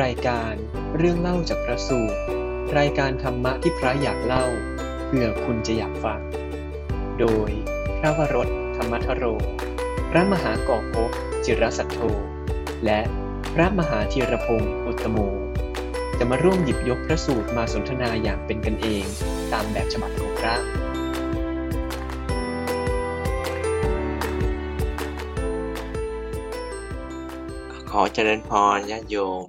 รายการเรื่องเล่าจากพระสูตร รายการธรรมะที่พระอยากเล่า เพื่อคุณจะอยากฟัง โดยพระวรถธรรมทโร พระมหากอกภพจิรสัทโธ และพระมหาธีรพงศ์อุตตโม จะมาร่วมหยิบยกพระสูตรมาสนทนาอย่างเป็นกันเอง ตามแบบฉบับของพระขอเจริญพรญาติโยม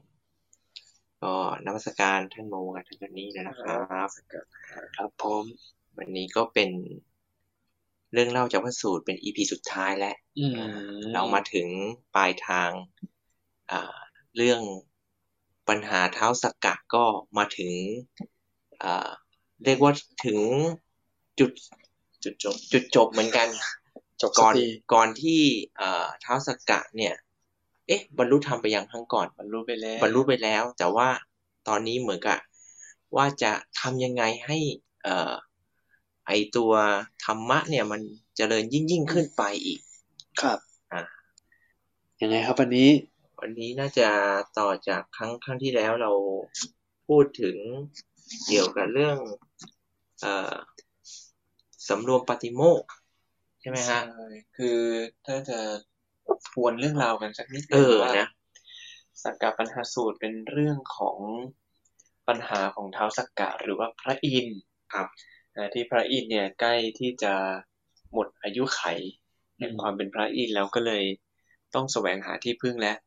นมัสการท่านโมกับท่านโจนี่นะครับครับผมวันนี้ก็เป็นเรื่องเล่าจากพระสูตรเป็นอีพีสุดท้ายแล้วอืมเรามาถึงปลายทางอ่าเรื่องปัญหาเท้าสักกะก็มาถึงอ่าเรียกว่าถึงจุดจุดจบ จุดจบเหมือนกันจบก่อนสักทีก่อนที่เอ่อเท้าสักกะเนี่ย เอ๊ะ บรรลุธรรมไปยังครั้งก่อนบรรลุไปแล้ว บรรลุไปแล้ว แต่ว่า ตอนนี้เหมือนกับว่าจะทำยังไงให้เอ่อไอตัวธรรมะเนี่ยมันเจริญยิ่งยิ่งขึ้นไปอีก ครับอ่ายังไงครับวันนี้ วันนี้น่าจะต่อจากครั้งครั้งที่แล้วเราพูดถึงเกี่ยวกับเรื่องเอ่อสำรวมปฏิโมกข์ใช่ไหมฮะใช่คือถ้าจะทวนเรื่องราวกันสักนิดเออว่านะ สักกะปัญหาสูตรเป็นเรื่องของปัญหาของเท้าสักกะหรือว่าพระอินทร์ครับนะที่พระอินทร์เนี่ยใกล้ที่จะหมดอายุไขแห่งอืมความเป็นพระอินทร์แล้วก็เลยต้องแสวงหาที่พึ่งแล้ว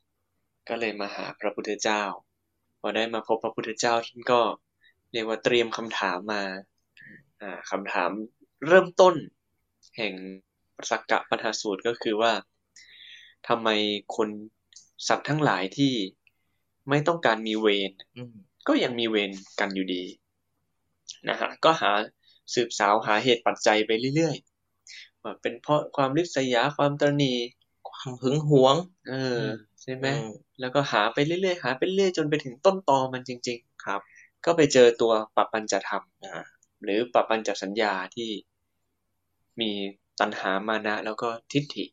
ก็เลยมาหาพระพุทธเจ้า พอได้มาพบพระพุทธเจ้าท่านก็เรียกว่าเตรียมคำถามมาอ่าคำถามเริ่มต้น แห่งสักกะปัญหาสูตรก็คือว่าทำไมคน สัตว์ทั้งหลายที่ไม่ต้องการมีเวรอืมก็ยังมีเวรกันอยู่ดีนะฮะก็หาสืบสาวหาเหตุปัจจัยไปเรื่อยๆว่าเป็นเพราะความริษยาความตรณีความหึงหวง เอออมใช่ไหมอืมแล้วก็หาไปเรื่อยๆหาไปเรื่อยจนไปถึงต้นตอมันจริง ๆ ครับ ก็ไปเจอตัวปปัญจธรรมอ่าหรือปปัญจสัญญาที่มีตัณหามานะ แล้วก็ทิฏฐิ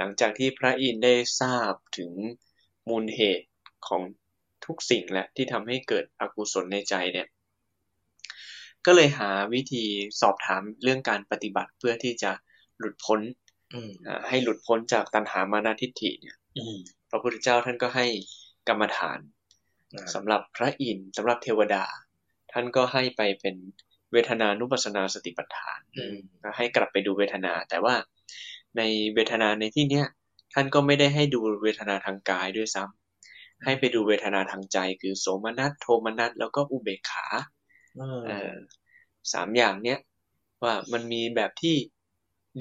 หลังจากที่พระอินทร์ได้ทราบถึงมูลเหตุของทุกสิ่งและที่ทำให้เกิดอกุศลในใจเนี่ย ก็เลยหาวิธีสอบถามเรื่องการปฏิบัติเพื่อที่จะหลุดพ้นอืมอ่าให้หลุดพ้นจากตัณหามานะทิฏฐิเนี่ยอืมพระพุทธเจ้าท่านก็ให้กรรมฐานอ่าสำหรับพระอินทร์สำหรับเทวดา ท่านก็ให้ไปเป็นเวทนานุปัสสนาสติปัฏฐานอืมก็ให้กลับไปดูเวทนา แต่ว่า ในเวทนาในที่เนี้ยท่านก็ไม่ได้ให้ดูเวทนาทางกายด้วยซ้ำให้ไปดูเวทนาทางใจ คือโสมนัสโทมนัสแล้วก็อุเบกขาอืมเออสามอย่างเนี้ยว่ามันมีแบบที่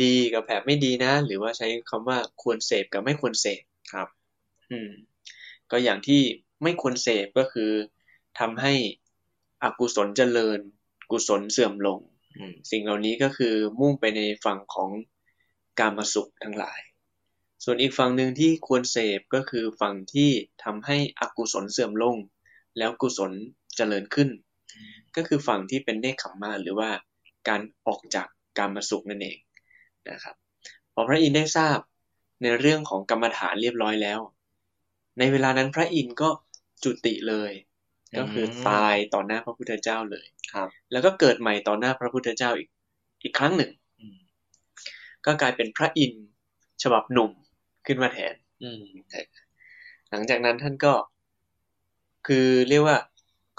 ดีกับแบบไม่ดีนะ หรือว่าใช้คำว่าควรเสพกับไม่ควรเสพครับ อืม ก็อย่างที่ไม่ควรเสพก็คือทำให้อกุศลเจริญ กุศลเสื่อมลงอืมสิ่งเหล่านี้ก็คือมุ่งไปในฝั่งของ การมาสุขทั้งหลาย ส่วนอีกฝั่งหนึ่งที่ควรเสพก็คือฝั่งที่ทำให้อกุศลเสื่อมลง แล้วกุศลเจริญขึ้น ก็คือฝั่งที่เป็นเนคขมมะหรือว่าการออกจากการมาสุขนั่นเองนะครับพอพระอินทร์ได้ทราบในเรื่องของกรรมฐานเรียบร้อยแล้ว ในเวลานั้นพระอินทร์ก็จุติเลย ก็คือตายต่อหน้าพระพุทธเจ้าเลยครับ แล้วก็เกิดใหม่ต่อหน้าพระพุทธเจ้าอีกอีกครั้งหนึ่งอืม ก็กลายเป็นพระอินทร์ฉบับหนุ่มขึ้นมาแทน อืมหลังจากนั้นท่านก็ คือเรียกว่า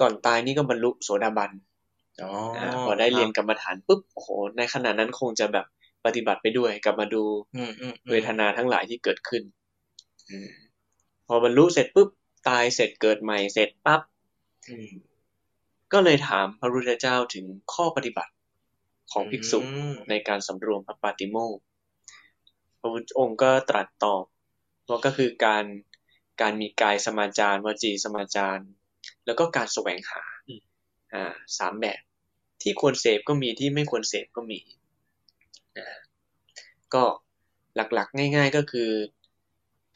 ก่อนตายนี่ก็บรรลุโสดาบันอ๋ออ่าพอได้เรียนกรรมฐานปุ๊บโอ้โหในขณะนั้นคงจะแบบปฏิบัติไปด้วยกลับมาดูอืมอืมอืมเวทนาทั้งหลายที่เกิดขึ้นอมพอบรรลุเสร็จปุ๊บตายเสร็จเกิดใหม่เสร็จปั๊บอืมก็เลยถามพระพุทธเจ้าถึงข้อปฏิบัติ ของภิกษุอืมในการสำรวมพระปาติโมกข์พระพุทธองค์ก็ตรัสตอบว่าก็คือการการมีกายสมาจารวจีสมาจารแล้วก็การแสวงหาอ่าสามแบบ ที่ควรเสพก็มีที่ไม่ควรเสพก็มีนะก็หลักๆ ง่าย ๆก็คือ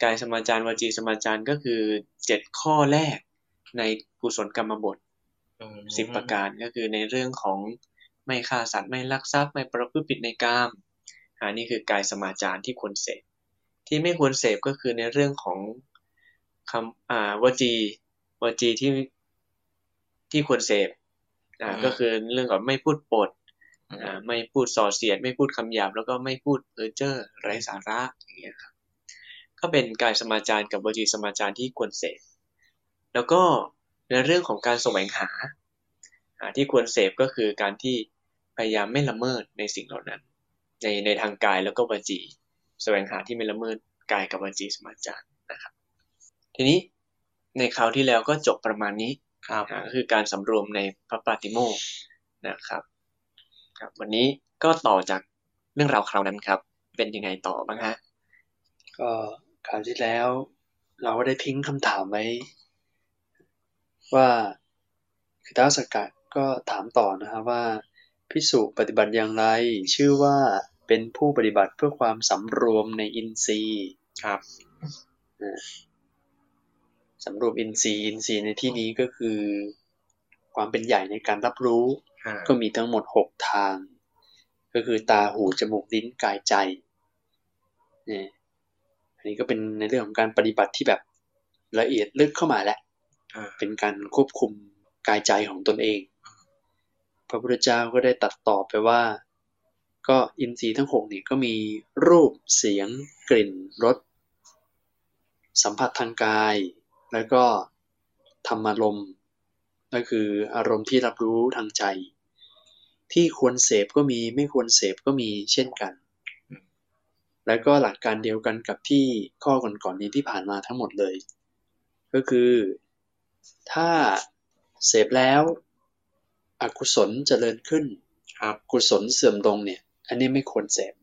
กายสมาจารวจีสมาจารก็คือเจ็ดข้อแรกในกุศลกรรมบทอืมสิบประการก็คือในเรื่องของ ไม่ฆ่าสัตว์ไม่ลักทรัพย์ไม่ประพฤติผิดในกามอันนี้คือกายสมาจารที่ควรเสพที่ไม่ควรเสพก็คือในเรื่องของคำอ่าวจีวจีที่ที่ควรเสพอ่าอืมก็คือเรื่องของไม่พูดปดอืมอ่าไม่พูดส่อเสียด ไม่พูดคำหยาบแล้วก็ไม่พูดเพ้อเจ้อไร้สาระอย่างเงี้ยครับก็เป็นกายสมาจารกับวจีสมาจารที่ควรเสพแล้วก็ในเรื่องของการแสวงหาอ่าที่ควรเสพก็คือการที่ พยายามไม่ละเมิดในสิ่งเหล่านั้น ในในทางกายแล้วก็วจีแสวงหาที่ไม่ละเมิดกายกับวจีสมาจารนะครับ ทีนี้ในคราวที่แล้วก็จบประมาณนี้ครับอ่าก็คือการสำรวมในพระปาติโมกข์นะครับครับ วันนี้ก็ต่อจากเรื่องราวคราวนั้นครับ เป็นยังไงต่อบ้างฮะก็คราวที่แล้ว เราก็ได้ทิ้งคำถามไว้ ว่าคือท้าวสกกัดก็ถามต่อนะครับว่า พิสุปฏิบัติอย่างไร ชื่อว่าเป็นผู้ปฏิบัติเพื่อความสำรวมในอินทรีย์ ครับสำรวมอินทรีย์ อินทรีย์ในที่นี้ก็คือ ความเป็นใหญ่ในการรับรู้อ่าก็มีทั้งหมดหกทาง ก็คือตาหูจมูกลิ้นกายใจเนี่ยอันนี้ก็เป็นในเรื่องของการปฏิบัติที่แบบละเอียดลึกเข้ามาแล้วอ่าเป็นการควบคุมกายใจของตนเอง พระพุทธเจ้าก็ได้ตัดตอบไปว่า ก็อินทรีย์ทั้งหกนี่ก็มีรูปเสียง กลิ่นรสสัมผัสทางกาย แล้วก็ธรรมารมณ์ก็คืออารมณ์ที่รับรู้ทางใจ ที่ควรเสพก็มีไม่ควรเสพก็มีเช่นกัน แล้วก็หลักการเดียวกันกับที่ข้อก่อนๆนี้ที่ผ่านมาทั้งหมดเลย ก็คือถ้าเสพแล้ว อกุศลเจริญขึ้นครับกุศลเสื่อมลงเนี่ย อันนี้ไม่ควรเสพ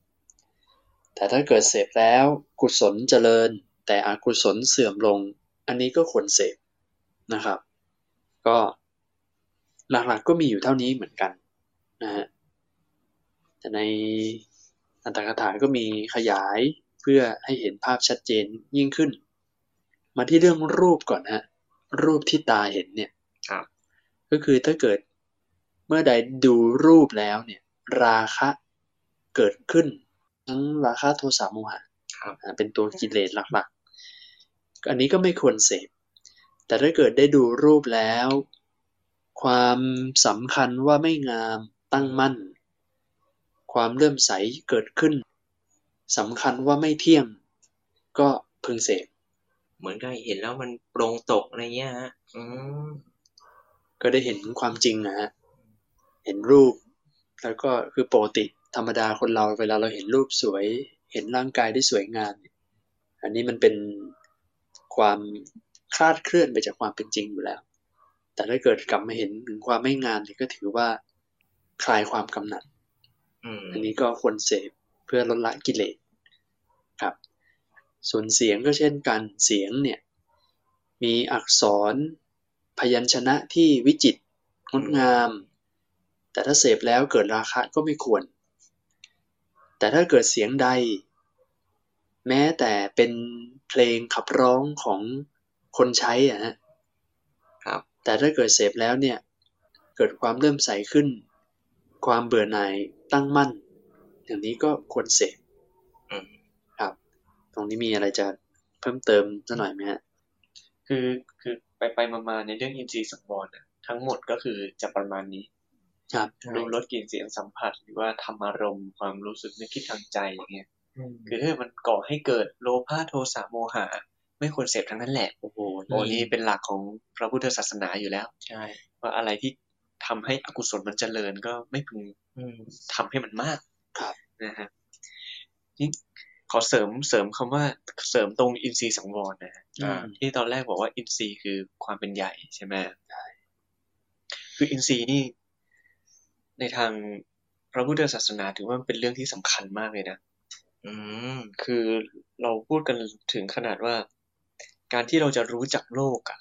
แต่ถ้าเกิดเสพแล้วกุศลเจริญ แต่อกุศลเสื่อมลง อันนี้ก็ควรเสพนะครับ ก็หลักๆก็มีอยู่เท่านี้เหมือนกันนะฮะแต่ในอัตถกถาก็มีขยายเพื่อให้เห็นภาพชัดเจนยิ่งขึ้น มาที่เรื่องรูปก่อนฮะรูปที่ตาเห็นเนี่ยครับก็คือถ้าเกิดเมื่อใดดูรูปแล้วเนี่ย ราคะเกิดขึ้น ทั้งราคะโทสะโมหะครับอ่าเป็นตัวกิเลสหลักๆ อันนี้ก็ไม่ควรเสพ แต่ถ้าเกิดได้ดูรูปแล้ว ความสำคัญว่าไม่งามตั้งมั่น ความเลื่อมใสเกิดขึ้นสำคัญว่าไม่เที่ยง ก็พึงเสพ เหมือนกับเห็นแล้วมันโปร่งตกอะไรเงี้ยฮะอืมก็ได้เห็นความจริงนะฮะ เห็นรูป แล้วก็คือปกติธรรมดาคนเราเวลาเราเห็นรูปสวย เห็นร่างกายที่สวยงามเนี่ยอันนี้มันเป็นความคลาดเคลื่อนไปจากความเป็นจริงอยู่แล้ว แต่ถ้าเกิดกลับมาเห็นถึงความไม่งามเนี่ยก็ถือว่าคลายความกำหนัดอืมอันนี้ก็ควรเสพเพื่อลดละกิเลสครับ ส่วนเสียงก็เช่นกันเสียงเนี่ย มีอักษรพยัญชนะที่วิจิตรงดงาม แต่ถ้าเสพแล้วเกิดราคะก็ไม่ควร แต่ถ้าเกิดเสียงใด แม้แต่เป็นเพลงขับร้องของคนใช้อะฮะครับ แต่ถ้าเกิดเสพแล้วเนี่ย เกิดความเริ่อมใสขึ้น ความเบื่อหน่ายตั้งมั่น อย่างนี้ก็ควรเสพอืมครับ ตรงนี้มีอะไรจะเพิ่มเติมสักหน่อยไหมฮะคือคือไปไปมามาในเรื่องอินทรีย์สังวรน่ะทั้งหมดก็คือจะประมาณนี้ ครับดูรสกลิ่นเสียงสัมผัสหรือว่าธรรมารมณ์ความรู้สึกนึกคิดทางใจอย่างเงี้ยมคือถ้ามันก่อให้เกิดโลภะโทสะโมหะไม่ควรเสพทั้งนั้นแหละโอ้โหโอ้นี่เป็นหลักของพระพุทธศาสนาอยู่แล้วใช่ว่าอะไรที่ทำให้อกุศลมันเจริญก็ไม่พึงอืมทำให้มันมากครับนะฮะนี่ขอเสริมเสริมคำว่าเสริมตรงอินทรีย์สังวรนะฮะอืมที่ตอนแรกบอกว่าอินทรีย์คือความเป็นใหญ่ใช่ไหมคืออินทรีย์นี่ ในทางพระพุทธศาสนาถือว่ามันเป็นเรื่องที่สำคัญมากเลยนะ อืม คือเราพูดกันถึงขนาดว่า การที่เราจะรู้จักโลกอะ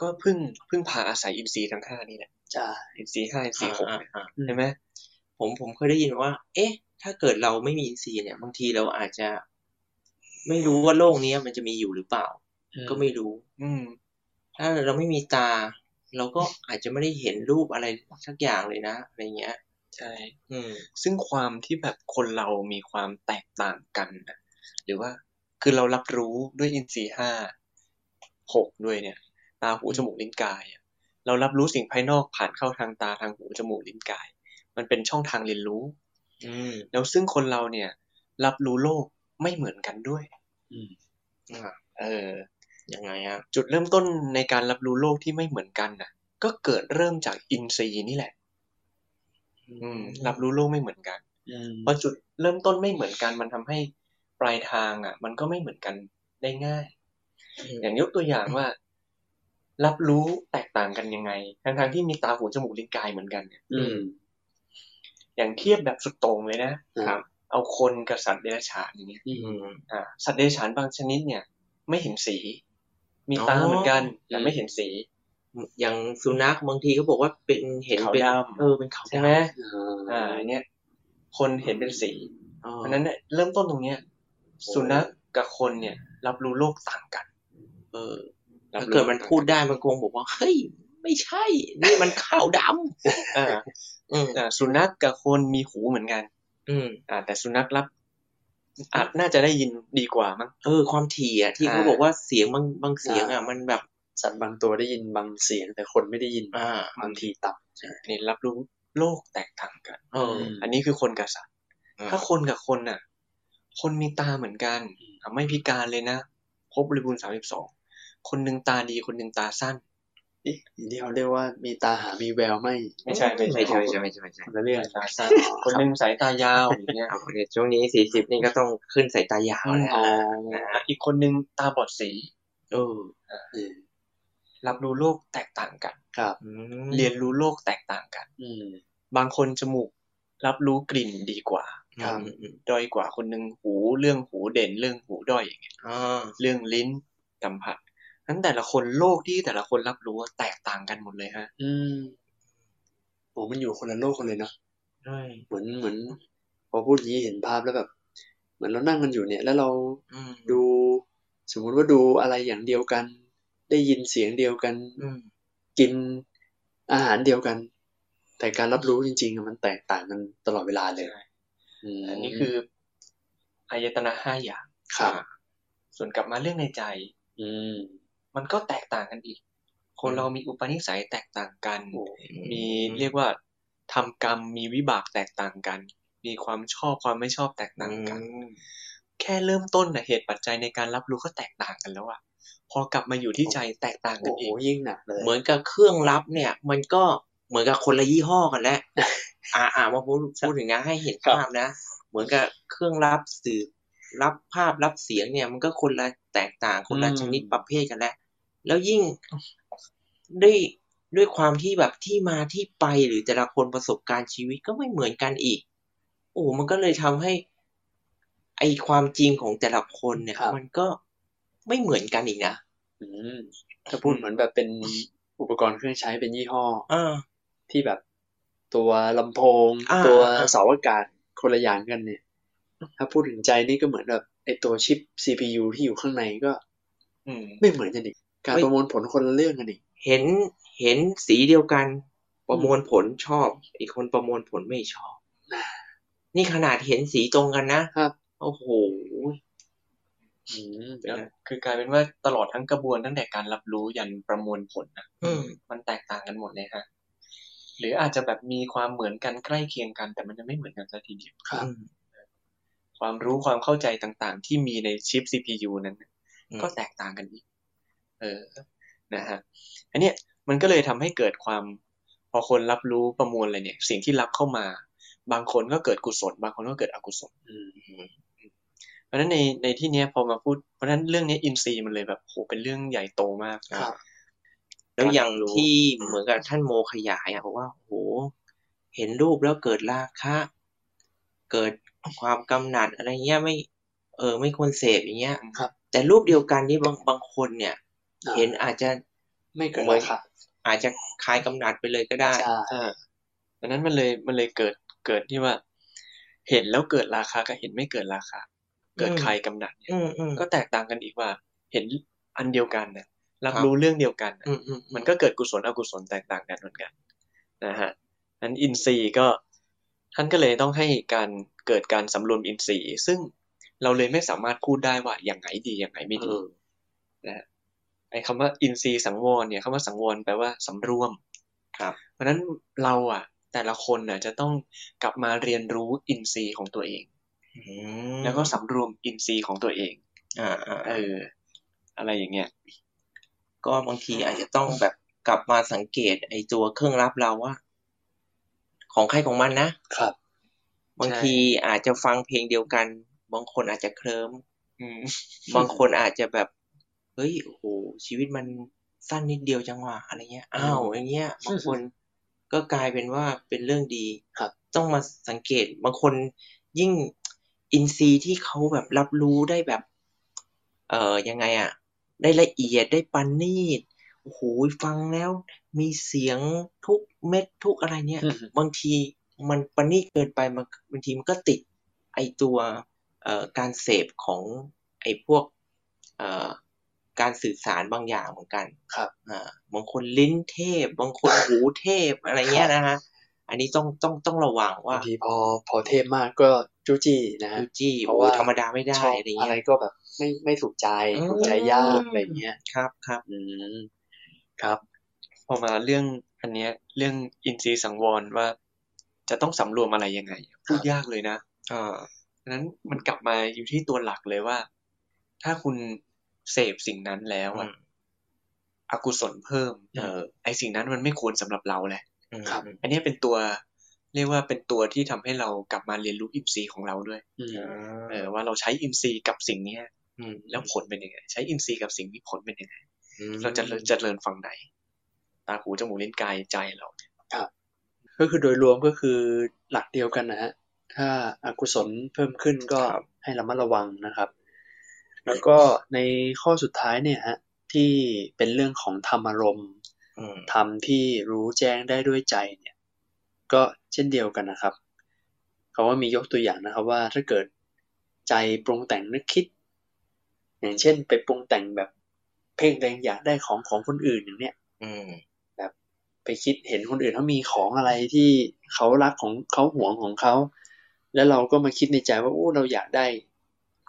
ก็พึ่งพึ่งพาอาศัยอินทรีย์ทั้งห้านี่แหละจ้าอินทรีย์ห้าอินทรีย์หกอ่าเนี่ยอ่าอืมใช่ไหมผมผมเคยได้ยินว่า เอ๊ะ ถ้าเกิดเราไม่มีอินทรีย์เนี่ย บางทีเราอาจจะ ไม่รู้ว่าโลกเนี้ยมันจะมีอยู่หรือเปล่า ก็ไม่รู้ อืม ถ้าเราไม่มีตา เราก็อาจจะไม่ได้เห็นรูปอะไรสักอย่างเลยนะอะไรเงี้ยใช่อืมซึ่งความที่แบบคนเรามีความแตกต่างกันนะหรือว่าคือเรารับรู้ด้วยอินทรีย์ห้าหกด้วยเนี่ยตาหูจมูกลิ้นกายอะเรารับรู้สิ่งภายนอกผ่านเข้าทางตาทางหูจมูกลิ้นกาย มันเป็นช่องทางเรียนรู้ อืมแล้วซึ่งคนเราเนี่ย รับรู้โลกไม่เหมือนกันด้วย อืมอ่าเออ ยังไงอะจุดเริ่มต้นในการรับรู้โลกที่ไม่เหมือนกันน่ะ ก็เกิดเริ่มจากอินทรีย์นี่แหละ อืม รับรู้โลกไม่เหมือนกันอืมพอจุดเริ่มต้นไม่เหมือนกัน มันทำให้ปลายทางอะ มันก็ไม่เหมือนกันได้ง่าย อย่างยกตัวอย่างว่า รับรู้แตกต่างกันยังไงทั้งๆที่มีตาหูจมูกลิ้นกายเหมือนกันเนี่ยอืมอย่างเทียบแบบสุดโต่งเลยนะครับเอาคนกับสัตว์เดรัจฉานอย่างเงี้ยอือืมมอ่าสัตว์เดรัจฉานบางชนิดเนี่ย ไม่เห็นสี มีตาอ๋อเหมือนกันแต่ไม่เห็นสี อย่างสุนัขบางทีเขาบอกว่าเป็นเห็นขาวเป็นดำเออเป็นขาวใช่ไหมดอ่าเนี่ยคนเห็นเป็นสีำอ๋อเพราะฉะนั้นเนี่ยเริ่มต้นตรงเนี้ย สุนัขกับคนเนี่ย รับรู้โลกต่างกัน เออรับถ้ารู้เกิดมันพูดได้มันคงบอกว่าเฮ้ยไม่ใช่ นี่มันขาวดอ่าำอืมอ่าสุนัขกับคนมีหูเหมือนกัน อืมอ่า แต่สุนัขรับ อาจน่าจะได้ยินดีกว่ามั้งเออความถี่อะที่เขาอ่าบอกว่าเสียงบางบางเสียงอะมันแบบสัตว์บางตัวได้ยินบางเสียง แต่คนไม่ได้ยินอ่าบางทีต่ำใช่นี่รับรู้โลกแตกต่างกันเอออันนี้คือคนกับสัตว์อ่าถ้าคนกับคนน่ะ คนมีตาเหมือนกันอะไม่พิการเลยนะครบบริบูรณ์สามสิบสองคนหนึ่งตาดีคนหนึ่งตาสั้นเอ๊ะอย่างที่เขาเรียกว่ามีตาหามีแววไม่ ไม่ใช่ไม่ใช่ไม่ใช่ไม่ใช่ไม่ใช่ไม่ใช่คนละเรื่องสายตาสั้นคนหนึ่งสายตายาวอย่างเงี้ยเอาเนี่ยช่วงนี้สี่สิบนี่ก็ต้องขึ้นสายตายาวแล้วอ๋ออะอีกคนหนึ่งตาบอดสีเออเออรับรู้โลกแตกต่างกัน ครับอืมเรียนรู้โลกแตกต่างกัน อืมบางคนจมูกรับรู้กลิ่นดีกว่าครับอืมอืมด้อยกว่าคนหนึ่งหูเรื่องหูเด่นเรื่องหูด้อยอย่างเงี้ยอ่าเรื่องลิ้นสัมผัส นั้นแต่ละคนโลกที่แต่ละคนรับรู้แตกต่างกันหมดเลยฮะ อืมโอ้มันอยู่คนละโลกกันเลยเนาะใช่เหมือนเหมือน พอพูดอย่างนี้เห็นภาพแล้วแบบ เหมือนเรานั่งกันอยู่เนี่ย แล้วเราอืมดูสมมุติว่าดูอะไรอย่างเดียวกัน ได้ยินเสียงเดียวกันอืมกินอาหารเดียวกัน แต่การรับรู้จริงๆอะมันแตกต่างกันตลอดเวลาเลยใช่มอันนี้คืออายตนะห้าอย่างครับ ส่วนกลับมาเรื่องในใจ อืม มันก็แตกต่างกันอีก คนเรามีอุปนิสัยแตกต่างกันโอ้มีเรียกว่าทำกรรมมีวิบากแตกต่างกัน มีความชอบความไม่ชอบแตกต่างกัน แค่เริ่มต้นนะเหตุปัจจัยในการรับรู้ก็แตกต่างกันแล้วอะพอกลับมาอยู่ที่ใจแตกต่างกันโอ้โหอีกยิ่งหนักเลยเหมือนกับเครื่องรับเนี่ย มันก็เหมือนกับคนละยี่ห้อกันแล้วอ่าอ่ามาพูดพูดถึงนะให้เห็นภาพนะ เหมือนกับเครื่องรับสื่อรับภาพรับเสียงเนี่ย มันก็คนละแตกต่างคนละอืมชนิดประเภทกันแล้ว แล้วยิ่งด้วยด้วยความที่แบบที่มาที่ไปหรือแต่ละคนประสบการณ์ชีวิตก็ไม่เหมือนกันอีก โอ้มันก็เลยทำให้ ไอความจริงของแต่ละคนเนี่ย มันก็ไม่เหมือนกันอีกนะอืมถ้าพูดเหมือนแบบเป็นอุปกรณ์เครื่องใช้เป็นยี่ห้ออ่าที่แบบตัวลำโพงอ่าตัวอ่าเสาอากาศคนละอย่างกันเนี่ย ถ้าพูดถึงใจนี่ก็เหมือนแบบไอตัวชิป CPU ที่อยู่ข้างในก็อืมไม่เหมือนกันอีก การประมวลผลคนละเรื่องกันอีกเห็นเห็นสีเดียวกัน ประมวลผลชอบ อีกคนประมวลผลไม่ชอบ นี่ขนาดเห็นสีตรงกันนะครับโอ้โหอืมแล้วคือกลายเป็นว่าตลอดทั้งกระบวนตั้งแต่การรับรู้ยันประมวลผลนะอืมมันแตกต่างกันหมดเลยฮะหรืออาจจะแบบมีความเหมือนกันใกล้เคียงกัน แต่มันจะไม่เหมือนกันสักทีเดียวครับ ความรู้ความเข้าใจต่างๆ ที่มีในชิป CPU นั้นน่ะอืมก็แตกต่างกันอีก เออนะฮะอันเนี้ยมันก็เลยทำให้เกิดความพอคนรับรู้ประมวลอะไรเนี่ย สิ่งที่รับเข้ามา บางคนก็เกิดกุศล บางคนก็เกิดอกุศลอืมเพราะฉะนั้นในในที่เนี้ยพอมาพูดเพราะฉะนั้นเรื่องเนี้ยอินทรีย์มันเลยแบบโหเป็นเรื่องใหญ่โตมากครับแล้วอย่างการรับรู้ที่เหมือนกับท่านโมขยายอะบอกว่าโหเห็นรูปแล้วเกิดราคะเกิดความกำหนัดอะไรเงี้ยไม่ เออ ไม่ควรเสพอย่างเงี้ยครับ แต่รูปเดียวกันนี่บางบางคนเนี่ยอ่า เห็นอาจจะไม่เกิดเหมือนราคาอาจจะคลายกำหนัดไปเลยก็ได้ใช่อ่าดังนั้นมันเลยมันเลยเกิดเกิดที่ว่า เห็นแล้วเกิดราคากับเห็นไม่เกิดราคา เกิดอืมใครกำหนัดเนี่ยอืมอืมก็แตกต่างกันอีกว่า เห็นอันเดียวกันนะรับครับรู้เรื่องเดียวกันน่ะอืมอืมมันก็เกิดกุศลอกุศลแตกต่างกันเหมือนกันนะฮะนั้นอินทรีย์ก็ท่านก็เลยต้องให้การเกิดการสำรวมอินทรีย์ ซึ่งเราเลยไม่สามารถพูดได้ว่าอย่างไหนดีอย่างไหนไม่เอดีอ ไอ้คำว่าอินทรีย์สังวรเนี่ยคำว่าสังวรแปลว่าสำรวมครับ เพราะฉะนั้นเราอะ แต่ละคนน่ะจะต้องกลับมาเรียนรู้อินทรีย์ของตัวเองอืมแล้วก็สำรวมอินทรีย์ของตัวเองอ่าอ่าเออ อะไรอย่างเงี้ยก็บางทีอาจจะต้องแบบกลับมาสังเกต ไอ้ตัวเครื่องรับเราว่า ของใครของมันนะครับ บางทีอาจจะฟังเพลงเดียวกัน บางคนอาจจะเคลิ้มอืมบางคนอาจจะแบบ เฮ้ยโอ้โหชีวิตมันสั้นนิดเดียวจังหวะอะไรเงี้ยอ้าวอย่างเงี้ยบางคนก็กลายเป็นว่าเป็นเรื่องดีครับ ต้องมาสังเกตบางคนยิ่งอินทรีย์ที่เขาแบบรับรู้ได้แบบ เอ่อยังไงอะได้ละเอียดได้ปันนีตโอ้โหฟังแล้ว มีเสียงทุกเม็ดทุกอะไรเนี่ยอือฮึบางทีมันประณีตเกินไปมันบางทีมันก็ติดไอตัวเอ่อการเสพของไอพวกเอ่อ การสื่อสารบางอย่างเหมือนกัน ครับอ่าบางคนลิ้นเทพ บางคนหูเทพอะไรเงี้ยนะฮะ อันนี้ต้องต้องต้องระวังว่าบางทีพอพอเทพมากก็จู้จี้นะฮะดูจี้เพโอ้ราะว่าธรรมดาไม่ได้ชอบอะไรอะไรเงี้ยก็แบบไม่ไม่ถูกใจอืมถูกใจยากอะไรเงี้ยครับครับอืมครับพอมาเรื่องอันเนี้ยเรื่องอินทรีย์สังวรว่า จะต้องสำรวมอะไรยังไงพูดยากเลยนะอ่าฉะนั้นมันกลับมาอยู่ที่ตัวหลักเลยว่า ถ้าคุณ เสพสิ่งนั้นแล้วอือะมอกุศลเพิ่ม เออไอสิ่งนั้นมันไม่ควรสำหรับเราแหละอืมครับ อันเนี้ยเป็นตัว เรียกว่าเป็นตัวที่ทำให้เรากลับมาเรียนรู้อินทรีย์ของเราด้วยอืมเออว่าเราใช้อินทรีย์กับสิ่งเนี้ยอืมแล้วผลเป็นยังไง ใช้อินทรีย์กับสิ่งนี้ผลเป็นยังไงอืมเราจะเริญจะเริญฝั่งไหนตาหูจมูกลิ้นกายใจเราเนี่ยก็คือโดยรวมก็คือหลักเดียวกันนะฮะถ้าอากุศลเพิ่มขึ้นก็ให้ระมัดระวังนะครับ แล้วก็ในข้อสุดท้ายเนี่ยฮะที่เป็นเรื่องของธรรมอารมณ์อืมธรรมที่รู้แจ้งได้ด้วยใจเนี่ย ก็เช่นเดียวกันนะครับเขาว่ามียกตัวอย่างนะครับว่าถ้าเกิดใจปรุงแต่งนึกคิด อย่างเช่น ไปปรุงแต่งแบบเพ่งแรงอยากได้ของของคนอื่นอย่างเนี้ยอืมไปคิดเห็นคนอื่นเขามีของอะไรที่เขารักของเขาหวงของเขา แล้วเราก็มาคิดในใจว่าโอ้เราอยากได้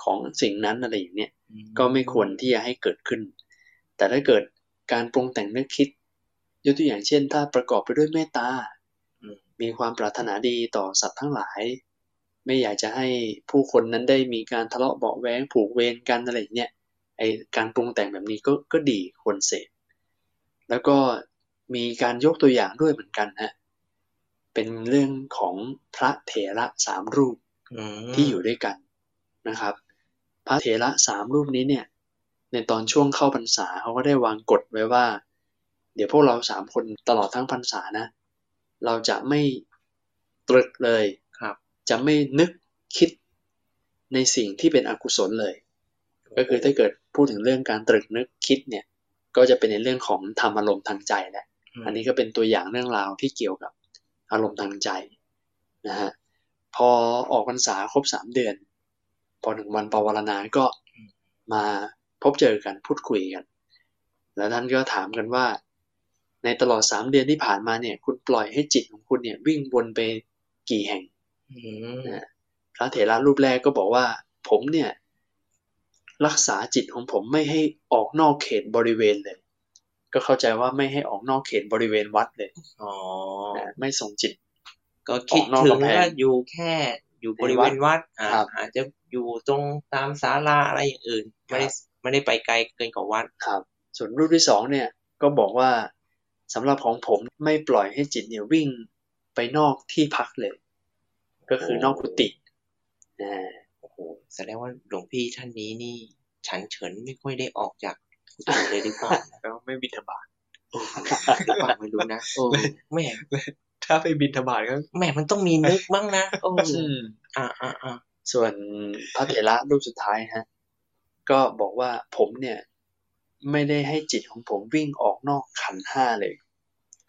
ของสิ่งนั้นอะไรอย่างเนี้ยก็ไม่ควรที่จะให้เกิดขึ้น แต่ถ้าเกิดการปรุงแต่งนึกคิด ยกตัวอย่างเช่น ถ้าประกอบไปด้วยเมตตาอืมมีความปรารถนาดีต่อสัตว์ทั้งหลาย ไม่อยากจะให้ผู้คนนั้นได้มีการทะเลาะเบาะแว้งผูกเวรกันอะไรอย่างเนี้ยไอการปรุงแต่งแบบนี้ก็ก็ดีควรเสพแล้วก็มีการยกตัวอย่างด้วยเหมือนกันฮะเป็นเรื่องของพระเถระสามรูปอืมที่อยู่ด้วยกันนะครับ พระเถระสามรูปนี้เนี่ย ในตอนช่วงเข้าพรรษาเขาก็ได้วางกฎไว้ว่า เดี๋ยวพวกเราสามคนตลอดทั้งพรรษานะ เราจะไม่ตรึกเลยครับ จะไม่นึกคิดในสิ่งที่เป็นอกุศลเลย ก็คือถ้าเกิดพูดถึงเรื่องการตรึกนึกคิดเนี่ย ก็จะเป็นในเรื่องของธรรมอารมณ์ทางใจแหละมอันนี้ก็เป็นตัวอย่างเรื่องราวที่เกี่ยวกับอารมณ์ทางใจนะฮะพอออกพรรษาครบสามเดือน พอถึงวันปวารณาก็มาพบเจอกันพูดคุยกัน แล้วท่านก็ถามกันว่า ในตลอดสามเดือนที่ผ่านมาเนี่ย คุณปล่อยให้จิตของคุณเนี่ย วิ่งวนไปกี่แห่งอืมพระเถระรูปแรกก็บอกว่า ผมเนี่ย รักษาจิตของผมไม่ให้ออกนอกเขตบริเวณเลย ก็เข้าใจว่าไม่ให้ออกนอกเขตบริเวณวัดเลยอ๋อนะไม่ส่งจิต ก็คิดออกนอกถึงกำแพงว่าอยู่แค่อยู่บริเวณวัดอ่าครับอาจจะ อยู่ตรงตามศาลาอะไรอย่างอื่น ไม่ได้ไม่ได้ไปไกลเกินกว่าวัดครับ ส่วนรูปที่สองเนี่ยก็บอกว่าสำหรับของผมไม่ปล่อยให้จิตเนี่ยวิ่งไปนอกที่พักเลย ก็คือนอกกุฏิอ่าโอ้โหแสดงว่าหลวงพี่ท่านนี้นี่ ฉันเฉินไม่ค่อยได้ออกจากกุฏิเลยหรือเปล่าแล้วไม่บิณฑบาตโอ้หรือเปล่าไม่รู้นะโอ้แม่ถ้าไปบิณฑบาตก็แม่มันต้องมีนึกบ้างนะโอ้อืมอ่าอ่าอ่า ส่วนพระเถระรูปสุดท้ายฮะก็บอกว่าผมเนี่ย ไม่ได้ให้จิตของผมวิ่งออกนอกขันธ์ห้าเลย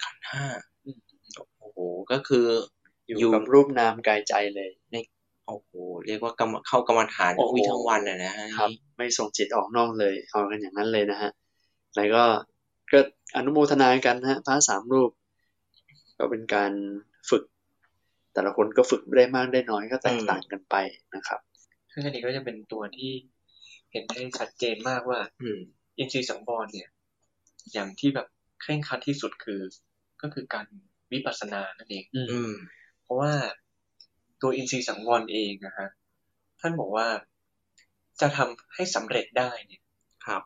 ขันธ์ห้าโอ้โหก็คืออยู่อยู่กับรูปนามกายใจเลยโอ้โหเรียกว่ากรรมเข้ากรรมฐานโอ้โหวิทั้งวันอะนะฮะครับ ไม่ส่งจิตออกนอกเลยเอากันอย่างนั้นเลยนะฮะแล้วก็ก็อนุโมทนากันนะฮะพระสามรูป ก็เป็นการฝึก แต่ละคนก็ฝึกได้มากได้น้อยก็แตกต่างกันไปนะครับซึ่งอันนี้ก็จะเป็นตัวที่เห็นได้ชัดเจนมากว่า อืมอินทรีย์สังวรเนี่ย อย่างที่แบบเคร่งครัดที่สุดคือ ก็คือการวิปัสสนานั่นเองอืมอืมเพราะว่าตัวอินทรีย์สังวรเองนะฮะท่านบอกว่าจะทำให้สำเร็จได้เนี่ยครับ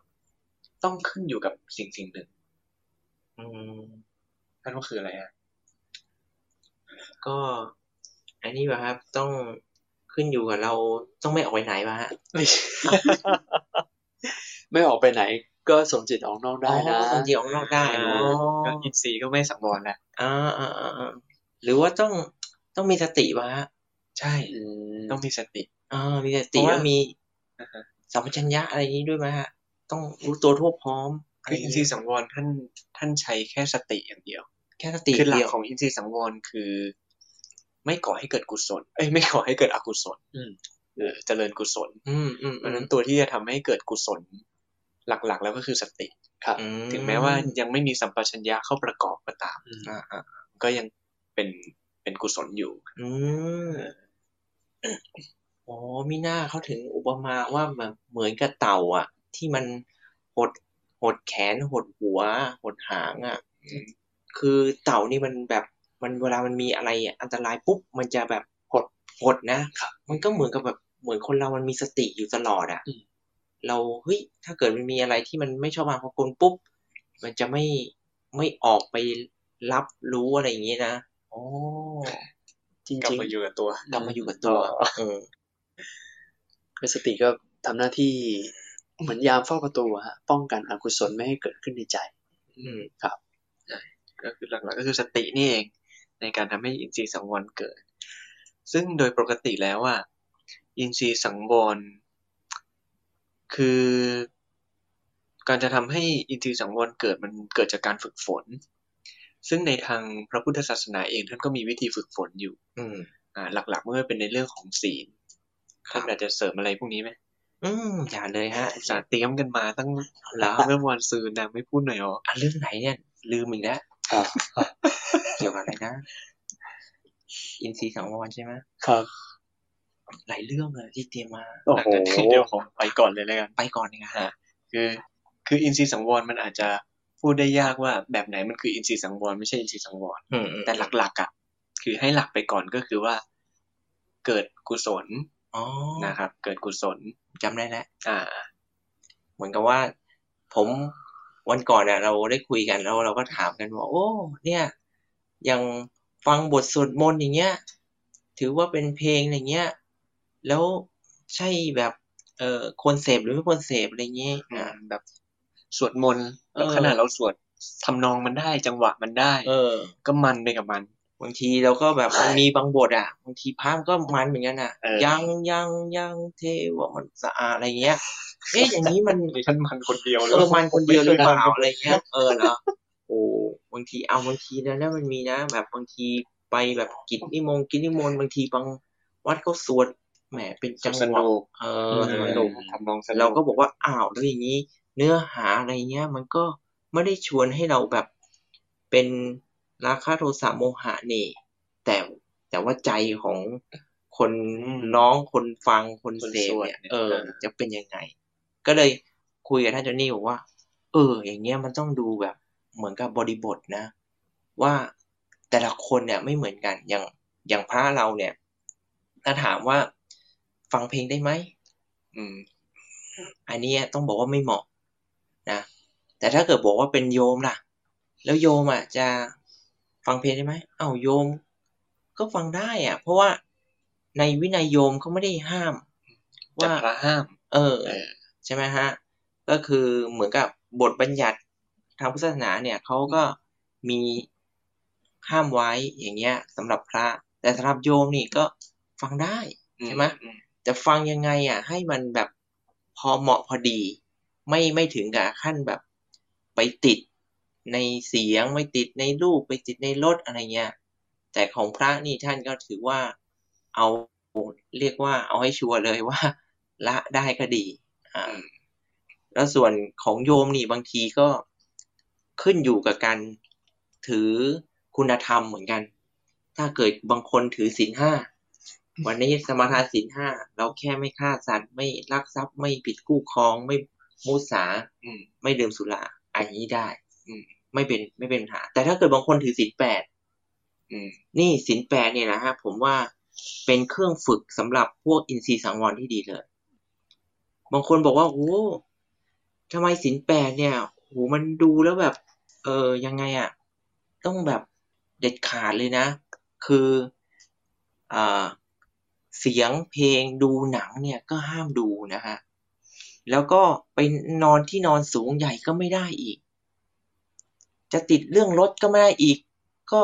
ต้องขึ้นอยู่กับสิ่งสิ่งหนึ่งอืมท่านว่าคืออะไรฮะ ก็อันนี้ป่ะครับต้องขึ้นอยู่กับเราต้องไม่ออกไปไหนป่ะฮะไม่ใช่ไม่ออกไปไหน ก็สมจิตออกนอกได้นะอ๋อจริงๆออกนอกได้อ่าเนาะก็อินทรีย์ก็ไม่สังวรแหละอ่าอ่าอ่าอ่าหรือว่าต้องต้องมีสติป่ะฮะใช่อืมต้องมีสติอ่ามีสติเพราะว่าแล้วมีอ่าฮะสัมปชัญญะอะไรอย่างนี้ด้วยไหมฮะ ต้องรู้ตัวทั่วพร้อมะไรคืออินทรีย์สังวรท่านท่านใช้แค่สติอย่างเดียว แค่สติคือหลัเดีกยวของอินทรีย์สังวรคือ ไม่ก่อให้เกิดกุศล เอ้ยไม่ก่อให้เกิดอกุศลอืมเออเจริญกุศล อืมอืมเพอืราะฉะมนั้นตัวที่จะทำให้เกิดกุศล หลักๆ แล้วก็คือสติครับอืถึงแม้ว่ายังไม่มีสัมปชัญญะเข้าประกอบก็ตามอืมอ่าอ่าก็ยังเป็นเป็นกุศลอยู่ อืมอ๋อมิน่าเขาถึงอุปมาว่าแบบเหมือนกับเต่า อะ ที่มันหดหดแขนหดหัว หดหางอะอืม คือเต่านี่มันแบบมันเวลามันมีอะไรอันตรายปุ๊บมันจะแบบหดหดนะมันก็เหมือนกับแบบเหมือนคนเรามันมีสติอยู่ตลอดอะอืมเราเฮ้ยถ้าเกิดมันมีอะไรที่มันไม่ชอบมาพากลปุ๊บมันจะไม่ไม่ออกไปรับรู้อะไรอย่างนี้นะโอ้จริงกลับจริงมาอยู่กับตัวกลับมาอยู่กับตัวอ๋อเออคือสติก็ทำหน้าที่เหมือนยามเฝ้าประตูอะฮะป้องกันอกุศลไม่ให้เกิดขึ้นในใจ อืม ก็คือหลักๆก็คือสตินี่เองในการทำให้อินทรีย์สังวรเกิด ซึ่งโดยปกติแล้วอะอินทรีย์สังวรคือการจะทำให้อินทรีย์สังวรเกิดมันเกิดจากการฝึกฝน ซึ่งในทางพระพุทธศาสนาเองท่านก็มีวิธีฝึกฝนอยู่ อืมอ่า หลักๆเมื่อเป็นในเรื่องของศีลครับท่านอาจจะเสริมอะไรพวกนี้ไหมอืมอย่าเลยฮะอุตสาห์เตรียมกันมาตั้งแต่เมื่อวานซืนนะไม่พูดหน่อยอ๋ออะเรื่องไหนเนี่ยลืมอีกแล้วอ่า เกี่ยวกับอะไรนะอินทรีย์สังวรใช่ไหมครับหลายเรื่องเลยที่เตรียมมาโอ้โหเดี๋ยวผมไปก่อนเลยแล้วกันไปก่อนดีกว่าอะคือ คืออินทรีย์สังวรมันอาจจะพูดได้ยากว่าแบบไหนมันคืออินทรีย์สังวรไม่ใช่อินทรีย์สังวรอืมอืมแต่หลักๆอะคือให้หลักไปก่อนก็คือว่า เกิดกุศลอ๋อนะครับ เกิดกุศลจำได้แล้วอ่า เหมือนกับว่า ผม วันก่อนเนี่ยเราได้คุยกันแล้วเราก็ถามกันว่าโอ้เนี่ยอย่างฟังบทสวดมนต์อย่างเงี้ย ถือว่าเป็นเพลงอย่างเงี้ย แล้วใช่แบบเอ่อควรเสพหรือไม่ควรเสพอะไรเงี้ยอ่าอ่าแบบสวดมนต์เออขนาดเราสวดทำนองมันได้จังหวะมันได้ เออ ก็มันไปกับมัน บางทีเราก็แบบมันมีบางบทอะบางทีพระมันก็มันเหมือนกันอะเออยังยังยังเทวะมันสะอาดอะไรเงี้ยเอ๊ะอย่างนี้มันดิฉันมันคนเดียวเออมันคนเดียวหรือเปล่าไม่คยอะไรเงี้ยเออเนาะโอ้บางทีเอาบางทีนะแล้วมันมีนะ แบบบางทีไปแบบกิจนิมนต์กิจนิมนต์บางทีบางวัดเขาสวดแหมเป็นจังสหวะนุกเอเอออสนุกทำนองสนุกเราก็บอกว่าอ้าวแล้วอย่างนี้ เนื้อหาอะไรเงี้ย มันก็ไม่ได้ชวนให้เราแบบเป็น ราคะโทสะโมหะนี่ แต่แต่ว่าใจของคนร้องคนฟังคนเสพเนี่ยเออ จะเป็นยังไง ก็เลยคุยกับท่านเจานี่บอกว่า เออ อย่างเงี้ยมันต้องดูแบบ เหมือนกับบริบทนะ ว่าแต่ละคนเนี่ยไม่เหมือนกันอย่างอย่างพระเราเนี่ย ถ้าถามว่าฟังเพลงได้ไหมอืม อันเนี้ยต้องบอกว่าไม่เหมาะนะแต่ถ้าเกิดบอกว่าเป็นโยมล่ะ แล้วโยมอะจะ ฟังเพลงได้ไหมเอ้าโยม ก็ฟังได้อะเพราะว่าในวินัยโยมเขาไม่ได้ห้ามแต่ว่าพระห้ามเออเออ ใช่ไหมฮะ ก็คือเหมือนกับบทบัญญัติทางพุทธศาสนาเนี่ยเขาก็มีห้ามไว้อย่างเงี้ยสำหรับพระ แต่สำหรับโยมนี่ก็ฟังได้ใช่ไหมอืมแต่ฟังยังไงอะ ให้มันแบบพอเหมาะพอดี ไม่ไม่ถึงกับขั้นแบบไปติด ในเสียงไม่ติดในรูปไปติดในรถอะไรเงี้ย แต่ของพระนี่ท่านก็ถือว่าเอาเรียกว่าเอาให้ชัวร์เลยว่า ละได้ก็ดีอ่าแล้วส่วนของโยมนี่บางทีก็ขึ้นอยู่กับการถือคุณธรรมเหมือนกัน ถ้าเกิดบางคนถือศีลห้าวันนี้สมาทานศีลห้าเราแค่ไม่ฆ่าสัตว์ไม่ลักทรัพย์ไม่ผิดคู่ครองไม่มุสาอืมไม่ดื่มสุราอันนี้ได้อืม ไม่เป็นไม่เป็นปัญหา แต่ถ้าเกิดบางคนถือศีลแปดนี่ศีลแปดเนี่ยนะฮะผมว่าเป็นเครื่องฝึกสำหรับพวกอินทรีย์สังวรที่ดีเลย บางคนบอกว่าโอ้ทำไมศีลแปดเนี่ยโหมันดูแล้วแบบ เออยังไงอะ ต้องแบบเด็ดขาดเลยนะ คืออ่าเสียงเพลงดูหนังเนี่ยก็ห้ามดูนะฮะ แล้วก็ไปนอนที่นอนสูงใหญ่ก็ไม่ได้อีก จะติดเรื่องรถก็ไม่ได้อีก ก็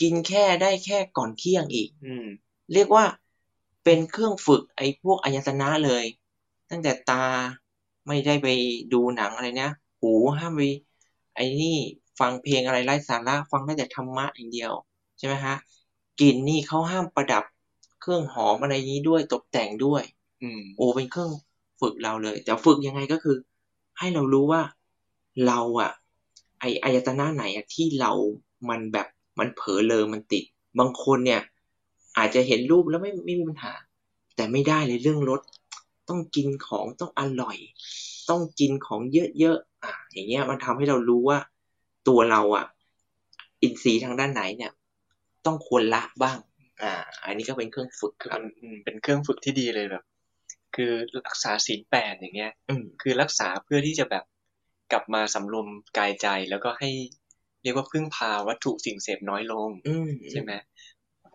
กินแค่ได้แค่ก่อนเที่ยงอีก อืม เรียกว่าเป็นเครื่องฝึกไอ้พวกอายตนะเลย ตั้งแต่ตาไม่ได้ไปดูหนังอะไรนะ หูห้ามไปไอ้นี่ฟังเพลงอะไรไร้สาระฟังได้แต่ธรรมะอย่างเดียว ใช่ไหมฮะกลิ่นนี่เขาห้ามประดับเครื่องหอมอะไรนี้ด้วยตกแต่งด้วย อืมโอ้เป็นเครื่องฝึกเราเลย แต่ฝึกยังไงก็คือ ให้เรารู้ว่าเราอะ ไออายตนะไหนอะที่เรามันแบบมันเผลอเลอมันติด บางคนเนี่ย อาจจะเห็นรูปแล้วไม่ไม่มีปัญหา แต่ไม่ได้เลยเรื่องรสต้องกินของต้องอร่อย ต้องกินของเยอะๆอะอย่างเงี้ยมันทำให้เรารู้ว่าตัวเราอะอินทรีย์ทางด้านไหนเนี่ย ต้องควรละบ้าง อ่า อันนี้ก็เป็นเครื่องฝึกคือครับมันอืมเป็นเครื่องฝึกที่ดีเลยแบบ คือรักษาศีลแปดอย่างเงี้ยอืมคือรักษาเพื่อที่จะแบบ กลับมาสำรวมกายใจแล้วก็ให้เรียกว่าพึ่งพาวัตถุสิ่งเสพน้อยลงอืมใช่ไหม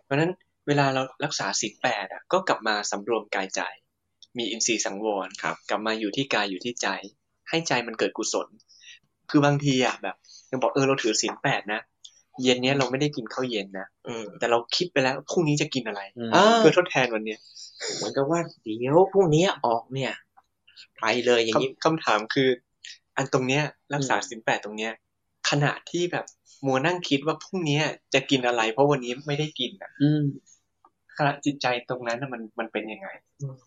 เพราะฉะนั้นเวลาเรารักษาศีลแปดอะก็กลับมาสำรวมกายใจ มีอินทรีย์สังวรครับกลับมาอยู่ที่กายอยู่ที่ใจ ให้ใจมันเกิดกุศล คือบางทีอะแบบยังบอกเออเราถือศีลแปดนะเย็นเนี้ยเราไม่ได้กินข้าวเย็นนะอืมแต่เราคิดไปแล้วพรุ่งนี้จะกินอะไรอืมอ่าเพื่อทดแทนวันเนี้ยเหมือนกับว่าเดี๋ยวพรุ่งนี้ออกเนี่ยไปเลยอย่างนี้คำคำถามคือ อันตรงเนี้ยรักษาศีลแปดตรงเนี้ยขณะที่แบบมัวนั่งคิดว่าพรุ่งเนี้ยจะกินอะไร เพราะวันนี้ไม่ได้กินอะอืมขณะจิตใจตรงนั้นน่ะมันมันเป็นยังไง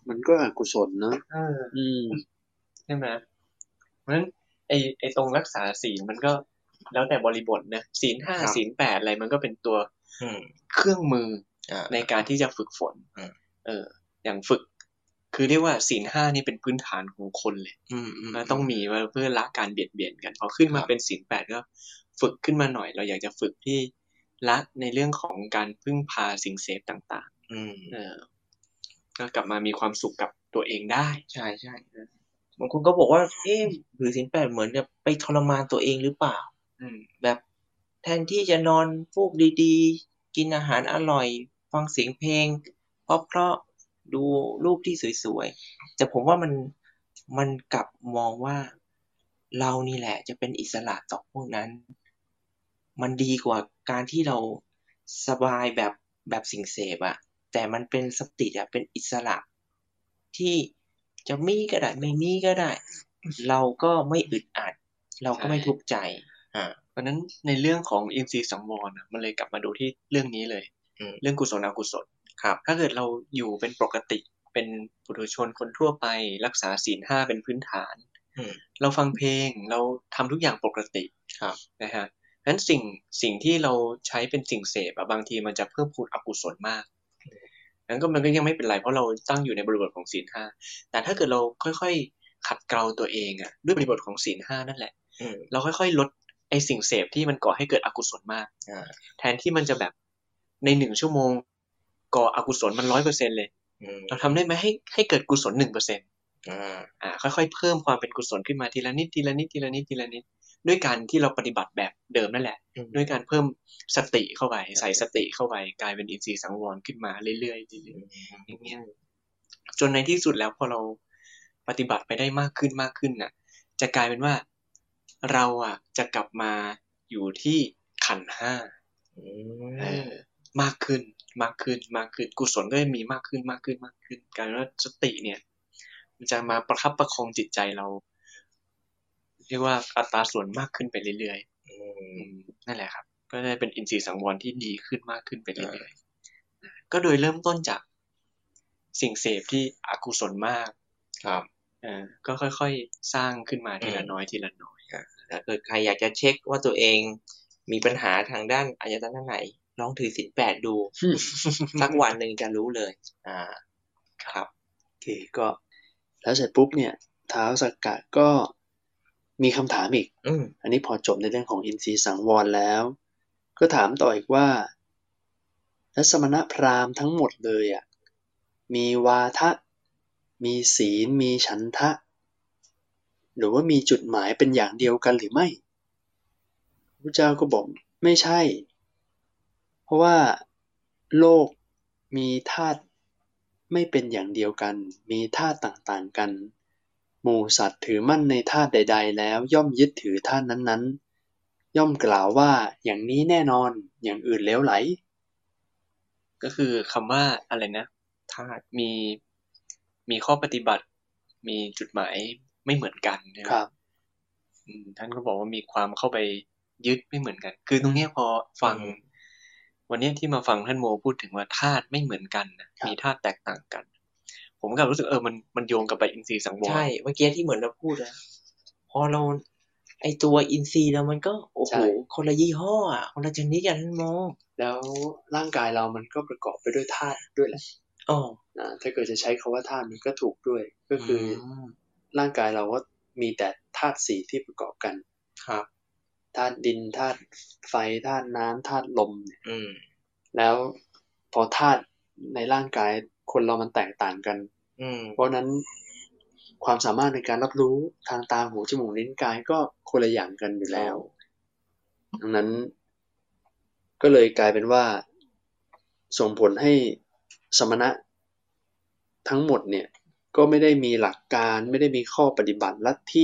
มันก็อกุศลเนอะเอออืมใช่ไหมเพราะฉะนั้นไอไอตรงรักษาศีลมันก็แล้วแต่บริบทนะศีลห้าครับศีลแปดอะไรมันก็เป็นตัวอืมเครื่องมืออ่าในการที่จะฝึกฝนอืมเออ อย่างฝึก คือเรียกว่าศีลห้านี่เป็นพื้นฐานของคนเลยอืมอืมมันต้องมีไว้เพื่อละการเบียดเบียนกันพอขึ้นมาครับเป็นศีลแปดก็ฝึกขึ้นมาหน่อย เราอยากจะฝึกที่ละในเรื่องของการพึ่งพาสิ่งเสพต่างอืมๆเออก็กลับมามีความสุขกับตัวเองได้ ใช่ใช่บางคนก็บอกว่า เอ๊ะถือศีลแปดเหมือนจะไปทรมานตัวเองหรือเปล่า อืม แบบแทนที่จะนอนฟูกดีๆ กินอาหารอร่อย ฟังเสียงเพลง เพราะเพราะๆ ดูรูปที่สวยๆแต่ผมว่ามันมันกลับมองว่าเรานี่แหละจะเป็นอิสระต่อพวกนั้น มันดีกว่าการที่เราสบายแบบแบบสิ่งเสพอะแต่มันเป็นสติอะเป็นอิสระ ที่จะมีก็ได้ไม่มีก็ได้ เราก็ไม่อึดอัด เราก็ไม่ทุกข์ใจอ่าเพราะฉะนั้นในเรื่องของอินทรีย์สังวรอะมันเลยกลับมาดูที่เรื่องนี้เลยอืมเรื่องกุศลอกุศล ครับ ถ้าเกิดเราอยู่เป็นปกติ เป็นปุถุชนคนทั่วไป รักษาศีลห้าเป็นพื้นฐานอืมเราฟังเพลงเราทำทุกอย่างปกติครับนะฮะนั้นสิ่งสิ่งที่เราใช้เป็นสิ่งเสพอะบางทีมันจะเพิ่มพูนอกุศลมากนั้นก็มันก็ยังไม่เป็นไรเพราะเราตั้งอยู่ในบริบทของศีลห้าแต่ถ้าเกิดเราค่อยๆ ขัดเกลาตัวเองอะด้วยบริบทของศีลห้านั่นแหละอืมเราค่อยๆ ลดไอสิ่งเสพที่มันก่อให้เกิดอกุศลมากอ่าแทนที่มันจะแบบในหนึ่งชั่วโมง ก่ออกุศลมันร้อยเปอร์เซ็นเลยอืมเราทำได้ไหมให้ให้เกิดกุศลหนึ่งเปอร์เซ็นอ่าอ่า ค่อยๆ เพิ่มความเป็นกุศลขึ้นมาทีละนิดทีละนิดทีละนิดทีละนิด ด้วยการที่เราปฏิบัติแบบเดิมนั่นแหละอืมด้วยการเพิ่มสติเข้าไปใส่สติเข้าไปกลายเป็นอินทรีย์สังวรขึ้นมาเรื่อยๆเรื่อยๆอย่างเงี้ยจนในที่สุดแล้วพอเราปฏิบัติไปได้มากขึ้นมากขึ้นน่ะ จะกลายเป็นว่าเราอะจะกลับมาอยู่ที่ขันธ์ห้าอืเอมอมากขึ้น มากขึ้นมากขึ้นกุศลก็จะมีมากขึ้นมากขึ้นมากขึ้นกลารว่าสติเนี่ย มันจะมาประคับประคองจิตใจเรา เรียกว่าอัตราส่วนมากขึ้นไปเรื่อยอืๆอืมมนั่นแหละครับ ก็ได้เป็นอินทรีย์สังวรที่ดีขึ้นมากขึ้นไปเรื่อยๆก็โดยเริ่มต้นจากสิ่งเสพที่อกุศลมาก ครับเออก็ค่อยๆ สร้างขึ้นมาทีละอืมน้อยทีละน้อยถ้าเกิดใครอยากจะเช็คว่าตัวเองมีปัญหาทางด้านอายตนะไหน ลองถือศีลแปดดู สักวันหนึ่งจะรู้เลย อ่า ครับโอเคก็ แล้วเสร็จปุ๊บเนี่ยท้าวสักกะก็มีคำถามอีกอืมอันนี้พอจบในเรื่องของอินทรีย์สังวรแล้ว ก็ถามต่ออีกว่า แล้วสมณพราหมณ์ทั้งหมดเลยอะมีวาทะ มีศีล มีฉันทะ หรือว่ามีจุดหมายเป็นอย่างเดียวกันหรือไม่พระเจ้าก็บอกไม่ใช่เพ ราะว่าโลกมีธาตุไม่เป็นอย่างเดียวกัน มีธาตุต่างๆกัน หมู่สัตว์ถือมั่นในธาตุใด ๆ แล้วย่อมยึดถือธาตุนั้นๆ ย่อมกล่าวว่าอย่างนี้แน่นอนอย่างอื่นเลวไหล ก็คือคำว่าอะไรนะธาตุมีมีข้อปฏิบัติ มีจุดหมายไม่เหมือนกันใช่ไหมครับอืมท่านก็บอกว่ามีความเข้าไปยึดไม่เหมือนกัน คือตรงเนี้ยพอฟัง วันเนี้ยที่มาฟังท่านโมพูดถึงว่าธาตุไม่เหมือนกันนะครับมีธาตุแตกต่างกัน ผมก็รู้สึกเออมันมันโยงกับไปอินทรีย์สังวรใช่เมื่อกี้ที่เหมือนเราพูดอะพอเราไอตัวอินทรีย์แล้วมันก็โอ้โหใช่คนละยี่ห้ออะคนละชนิดกันท่านโมแล้วร่างกายเรามันก็ประกอบไปด้วยธาตุด้วยแหละอ๋อนะถ้าเกิดจะใช้คาว่าธาตุมันก็ถูกด้วย ก็คืออมร่างกายเราก็มีแต่ธาตุสี่ที่ประกอบกันครับ ธาตุดินธาตุไฟธาตุน้ำธาตุลมเนี่ยอืมแล้วพอธาตุในร่างกายคนเรามันแตกต่างกันอืมเพราะฉะนั้นความสามารถในการรับรู้ทางตาหูจมูกลิ้นกายก็คนละอย่างกันอยู่แล้ว ดังนั้น ก็เลยกลายเป็นว่า ส่งผลให้สมณะทั้งหมดเนี่ย ก็ไม่ได้มีหลักการ ไม่ได้มีข้อปฏิบัติลัทธิ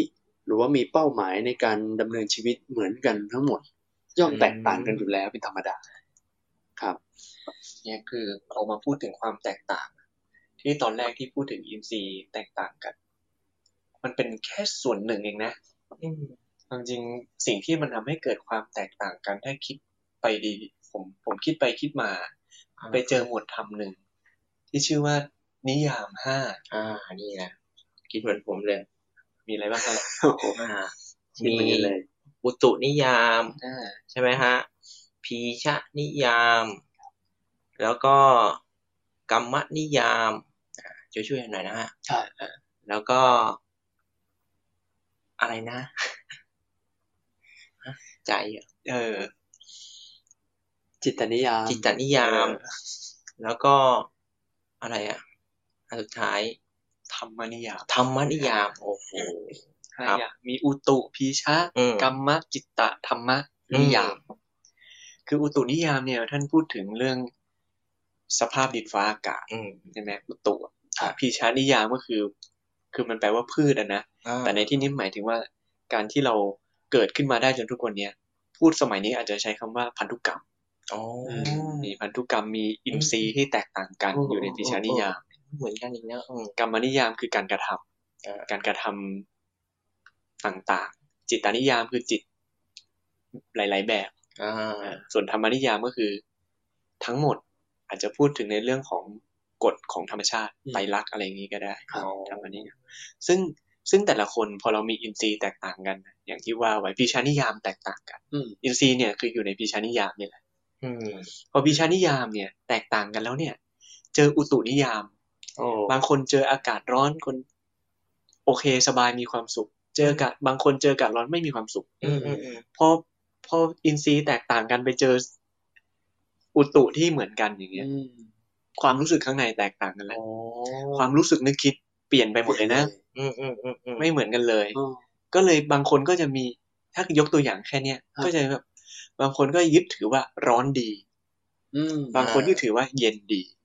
หรือว่ามีเป้าหมายในการดำเนินชีวิตเหมือนกันทั้งหมด ย่อมแตกต่างกันอยู่แล้วเป็นธรรมดาครับเนี่ยคือเอามาพูดถึงความแตกต่าง ที่ตอนแรกที่พูดถึงอินทรีย์แตกต่างกัน มันเป็นแค่ส่วนหนึ่งเองนะอืมจริงๆสิ่งที่มันทำให้เกิดความแตกต่างกันถ้าคิดไปดี ผมผมคิดไปคิดมา ไปเจอหมวดธรรมหนึ่งที่ชื่อว่านิยามห้าอ่านี่นะคิดเหมือนผมเลย มีอะไรบ้างครับอ่าคิดเหมือนกันเลยอุตุนิยามอ่าใช่ไหมฮะพีชะนิยาม แล้วก็กรรมนิยามอ่าช่วยช่วยๆหน่อยนะฮะครับอ่าแล้วก็ อะไรนะฮะใจเหรอเออ จิตตนิยาม จิตตนิยาม แล้วก็อะไรอะอันสุดท้ายธ รรมนิยามธรรมนิยามโอ้โหห้าครับอย่างมีอุตุพีชะอืมกรรมะจิตตะธรรมะนิยาม คืออุตุนิยามเนี่ยท่านพูดถึงเรื่องสภาพดินฟ้าอากาศอืมใช่ไหมอุตุพีชานิยามก็คือ คือมันแปลว่าพืชอะนะอ่าแต่ในที่นี้หมายถึงว่าการที่เราเกิดขึ้นมาได้จนทุกวันเนี้ยพูดสมัยนี้อาจจะใช้คำว่าพันธุกรรมอ๋อมีพันธุกรรมมีอินทรีย์ที่แตกต่างกันโอ้โหอยู่ในพีชานิยาม เหมือนกันอีกนะอืมกรรมนิยามคือการกระทำเออการกระทำต่างๆ จิตตานิยามคือจิตหลาย ๆ แบบอ่าอ่าส่วนธรรมนิยามก็คือ ทั้งหมดอาจจะพูดถึงในเรื่องของกฎของธรรมชาติอืมไตรลักษณ์อะไรอย่างนี้ก็ได้ครับธรรมนิยามซึ่งซึ่งแต่ละคนพอเรามีอินทรีย์แตกต่างกัน อย่างที่ว่าไว้พิชานิยามแตกต่างกันอืมอินทรีย์เนี่ยคืออยู่ในพิชานิยามเนี่ยแหละอืมพอพิชานิยามเนี่ย แตกต่างกันแล้วเนี่ย เจออุตุนิยามโอ้ บางคนเจออากาศร้อนคน โอเคสบายมีความสุข เจออากาศบางคนเจออากาศร้อนไม่มีความสุขอืมอืมอืมพอพออินทรีย์แตกต่างกันไปเจออุตุที่เหมือนกันอย่างเงี้ยอืมความรู้สึกข้างในแตกต่างกันแล้วโอ้ความรู้สึกนึกคิดเปลี่ยนไปหมดเลยนะอืมอืมอืมอืมไม่เหมือนกันเลยอ๋อก็เลยบางคนก็จะมีถ้ายกตัวอย่างแค่เนี้ยครับก็จะแบบบางคนก็ยึดถือว่าร้อนดีอืมบางคนยึดถือว่าเย็นดีอืมเอออืม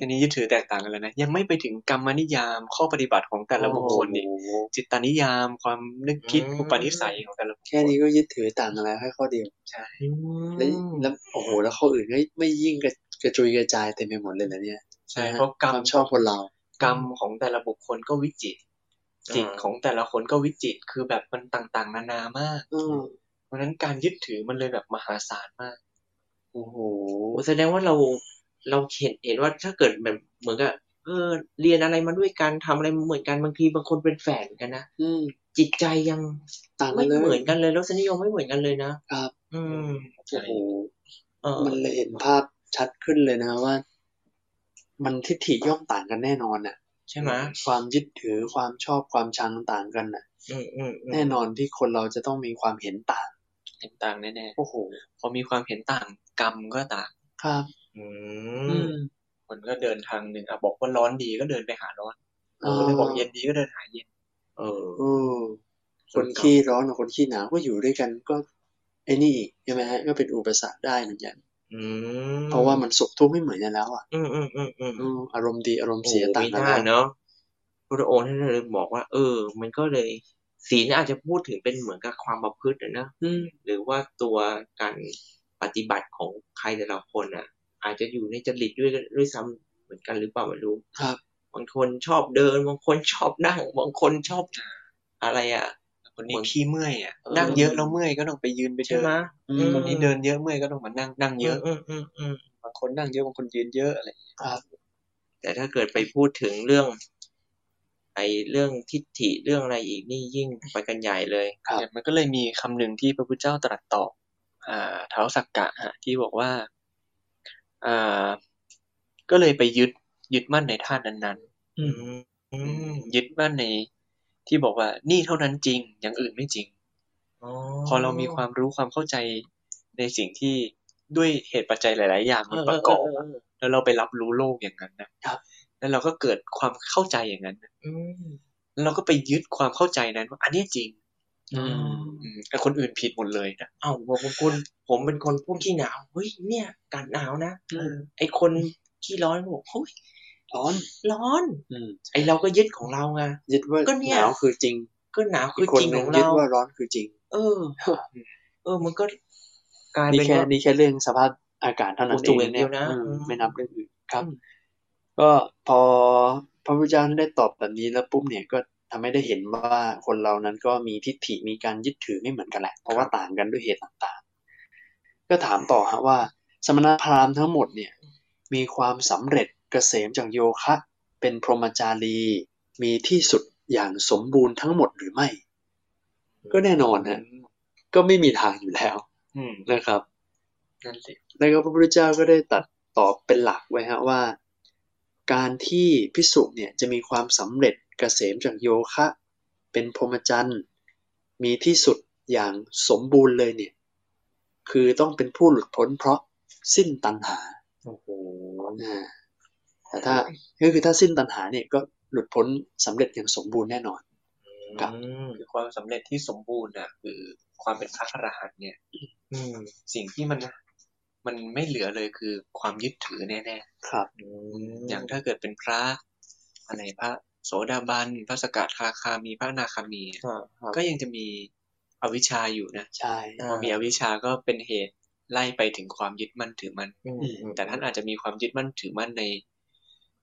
อันนี้ยึดถือแตกต่างกันแล้วนะ ยังไม่ไปถึงกรรมนิยามข้อปฏิบัติของแต่ละบุคคลอีกโอ้โหจิตตานิยามความนึกคิดอุปนิสัยของแต่ละบุคคลแค่นี้ก็ยึดถือต่างกันแล้วแค่ข้อเดียวใช่อืมแล้วแล้วโอ้โหแล้วข้ออื่นก็ไม่ยิ่งกระกระจุยกระจายเต็มไปหมดเลยนะเนี่ยใช่นะฮะเพราะกรรคมวามชอบคนเรา กรรมของแต่ละบุคคลก็วิจิตรจิตของแต่ละคนก็วิจิตรคือแบบมันต่างๆ นานามากอืมเพราะฉะนั้นการยึดถือมันเลยแบบมหาศาลมาก โอ้โหโอ้แสดงว่าเราเราเห็นเห็นว่าถ้าเกิดแบบเหมือนกับเออ เรียนอะไรมาด้วยกันทำอะไรเหมือนกันบางทีบางคนเป็นแฝดเหมือนกันนะอืมจิตใจยังต่างกัไม่นเลยเหมือนกันเลยรสนิยมไม่เหมือนกันเลยนะครับ อืมใช่โอ้โหเออมันเลยเห็นภาพชัดขึ้นเลยนะว่า มันทิฏฐิย่อมต่างกันแน่นอนน่ะ ใช่ไหมความยึดถือความชอบความชังต่างกันน่ะอืมอืมอืมแน่นอนที่คนเราจะต้องมีความเห็นต่าง เห็นต่างแน่โอ้โหๆพอมีความเห็นต่างกรรมก็ต่าง ครับ อือืมมคนก็เดินทางหนึ่งอะบอกว่าร้อนดีก็เดินไปหาร้อนอ๋อคนที่บอกเย็นดีก็เดินหาเย็นเออเออคนขี้ร้อนกับคนขี้หนาวก็อยู่ด้วยกันก็ไอ้นี่อีกใช่ไหมฮะก็เป็นอุปสรรคได้เหมือนกันอืมเพราะว่ามันสุขทุกข์ไม่เหมือนกันแล้วอะ อืมอืมอืมอืมอืมอารมณ์ดีอารมณ์โอ้เสียต่างมีกันหน้าแล้วเนาะพระองค์ท่านเลยบอกว่า เออ มันก็เลย ศีลอาจจะพูดถึงเป็นเหมือนกับความประพฤติอะนะอืมหรือว่าตัวการปฏิบัติของใครแต่ละคนอะ อาจจะอยู่ในจริตด้วยด้วยซ้ำเหมือนกันหรือเปล่าไม่รู้ครับ บางคนชอบเดิน บางคนชอบนั่ง บางคนชอบอะไรอะคนนี้เหมือนขี้เมื่อยอะเออนั่งเยอะแล้วเมื่อยก็ต้องไปยืนไปใช่เดินไหมอืมคนนี้เดินเยอะเมื่อยก็ต้องมานั่งนั่งเยอะอืมอืมอืมบางคนนั่งเยอะบางคนยืนเยอะอะไรอย่างเงี้ยครับ แต่ถ้าเกิดไปพูดถึงเรื่อง ไอ้เรื่องทิฏฐิเรื่องอะไรอีกนี่ยิ่งไปกันใหญ่เลยครับเนี่ยมันก็เลยมีคำหนึ่งที่พระพุทธเจ้าตรัสตอบอ่าเท้าวสักกะฮะที่บอกว่าอ่าก็เลยไปยึดยึดมั่นในท่านั้นอืมอืมๆยึดมั่นในที่บอกว่านี่เท่านั้นจริง อย่างอื่นไม่จริงพอเรามีความรู้ความเข้าใจในสิ่งที่ด้วยเหตุปัจจัยหลาย ๆ อย่างมันประกอบเเอะแล้วเราไปรับรู้โลกอย่างนั้นนะครับ แล้วเราก็เกิดความเข้าใจอย่างนั้นนะอืมแล้วเราก็ไปยึดความเข้าใจนั้นว่าอันเนี้ยจริงอืมอืมแต่คนอื่นผิดหมดเลยนะเอ้าบอกบางคนผมเป็นคนพวกขี้หนาวเฮ้ยเนี่ยกันหนาวนะอืมไอคนขี้ร้อนบอกเฮ้ยร้อนร้อนอืมไอเราก็ยึดของเราไงยึดว่าก็เนี่ยหนาวคือจริง ก็หนาวคือีอกคนจริงหขนึ่องงยึดเราว่าร้อนคือจริง เออ เออ มันก็กลายนี่เป็นแค่ว่านี่แค่เรื่องสภาพอากาศเท่านั้นอุเอตุงอย่างเดียวนะอืมอืมไม่นับเรื่องอื่นครับอืม ก็พอพระพุทธเจ้าได้ตอบแบบนี้แล้วปุ๊บเนี่ยก็ทำให้ได้เห็นว่าคนเรานั้นก็มีทิฏฐิมีการยึดถือไม่เหมือนกันแหละ เพราะว่าต่างกันด้วยเหตุต่างๆ ก็ถามต่อฮะว่า สมณพราหมณ์ทั้งหมดเนี่ยมีความสำเร็จเกษมจากโยคะ เป็นพรหมจารี มีที่สุดอย่างสมบูรณ์ทั้งหมดหรือไม่ ก็แน่นอนฮะก็ไม่มีทางอยู่แล้วอืมนะครับนั่นสิแล้วก็พระพุทธเจ้าก็ได้ตัดตอบเป็นหลักไว้ฮะว่า การที่พิสุเนี่ยจะมีความสำเร็จเกษมจากโยคะ เป็นพรหมจรรย์มีที่สุดอย่างสมบูรณ์เลยเนี่ย คือต้องเป็นผู้หลุดพ้นเพราะสิ้นตัณหาโอ้โหอ่าแต่ถ้าก็คือถ้าสิ้นตัณหาเนี่ยก็หลุดพ้นสำเร็จอย่างสมบูรณ์แน่นอนครับอืมคือความสำเร็จที่สมบูรณ์น่ะ คือความเป็นพระอรหันต์เนี่ย อืมสิ่งที่มัน มันไม่เหลือเลยคือความยึดถือแน่ครับอืมๆอย่างถ้าเกิดเป็นพระอะไรพระโสดาบันพระสกทาคามีพระอนาคามีครับครับก็ยังจะมีอวิชชาอยู่นะใช่อ่าพอมีอวิชชาก็เป็นเหตุไล่ไปถึงความยึดมั่นถือมั่นอืมอืมแต่ท่านอาจจะมีความยึดมั่นถือมั่นใน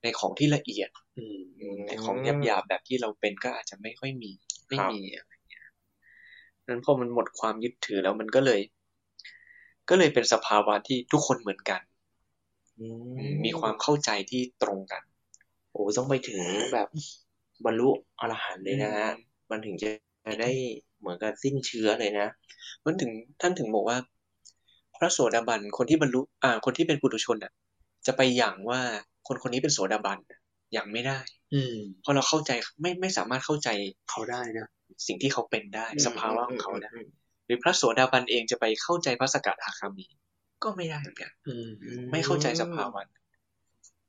ในของที่ละเอียดอืมในของหยาบๆแบบที่เราเป็นก็อาจจะไม่ค่อยมี ไม่ครับมีอะไรเงี้ยนั้นพอมันหมดความยึดถือแล้วมันก็เลย ก็เลยเป็นสภาวะที่ทุกคนเหมือนกันอืมีความเข้าใจที่ตรงกัน โอ้ต้องไปถึงแบบบรรลุอรหันต์เลยนะฮะมันถึงจะได้เหมือนกับสิ้นเชื้อเลยนะมันถึงท่านถึงบอกว่า พระโสดาบันคนที่บรรลุอ่า คนที่เป็นปุถุชนอะ จะไปอย่างว่าคนคนนี้เป็นโสดาบันอย่างไม่ได้ อืมเพราะเราเข้าใจไม่ไม่สามารถเข้าใจเขาได้นะสิ่งที่เขาเป็นได้ สภาวะของเขาได้อืมห รือพระโสดาบันเองจะไปเข้าใจพระสกทาคามี ก็ไม่ได้เหมือนกันอืมไม่เข้าใจสภาวะ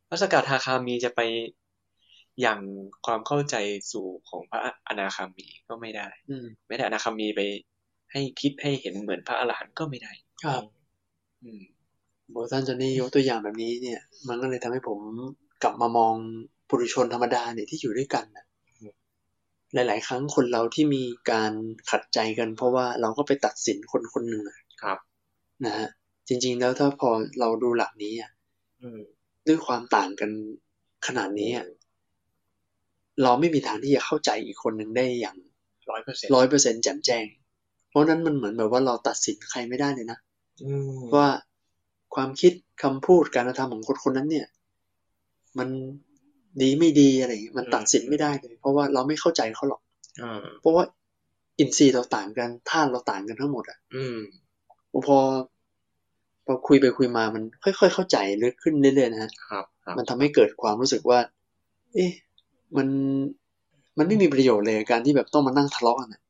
พระสกทาคามีจะไปอย่างความเข้าใจสู่ของพระอนาคามีก็ไม่ได้อืมไม่ได้อนาคามีไปให้คิดให้เห็นเหมือนพระอรหันต์ก็ไม่ได้ ครับ อืมโบท่านจอนนี่ยกตัวอย่างแบบนี้เนี่ย มันก็เลยทำให้ผมกลับมามองปุถุชนธรรมดาเนี่ยที่อยู่ด้วยกันนะ หลาย ๆ ครั้งคนเราที่มีการขัดใจกัน เพราะว่าเราก็ไปตัดสินคนคนหนึ่งอะครับ นะฮะจริง ๆ แล้วถ้าพอเราดูหลักนี้อะอืมด้วยความต่างกันขนาดนี้อะเราไม่มีทางที่จะเข้าใจอีกคนหนึ่งได้อย่างร้อยเปอร์เซ็นต์ร้อยเปอร์เซ็นแจ่มแจ้ง เพราะนั้นมันเหมือนแบบว่าเราตัดสินใครไม่ได้เลยนะอืมว่าความคิดคำพูดการกระทำของคนคนนั้นเนี่ย มัน ดีไม่ดีอะไรอย่างเงี้ยมันตัดสินไม่ได้เลยเพราะว่าเราไม่เข้าใจเขาหรอกอ่าเพราะว่าอินทรีย์เราต่างกันธาตุเราต่างกันทั้งหมดอะ อืมพอพอคุยไปคุยมามันค่อยๆเข้าใจลึกขึ้นเรื่อยๆนะฮะครับครับมันทำให้เกิดความรู้สึกว่า เอ๊ะมันมันไม่มีประโยชน์เลยการที่แบบต้องมานั่งทะเลาะกันอะ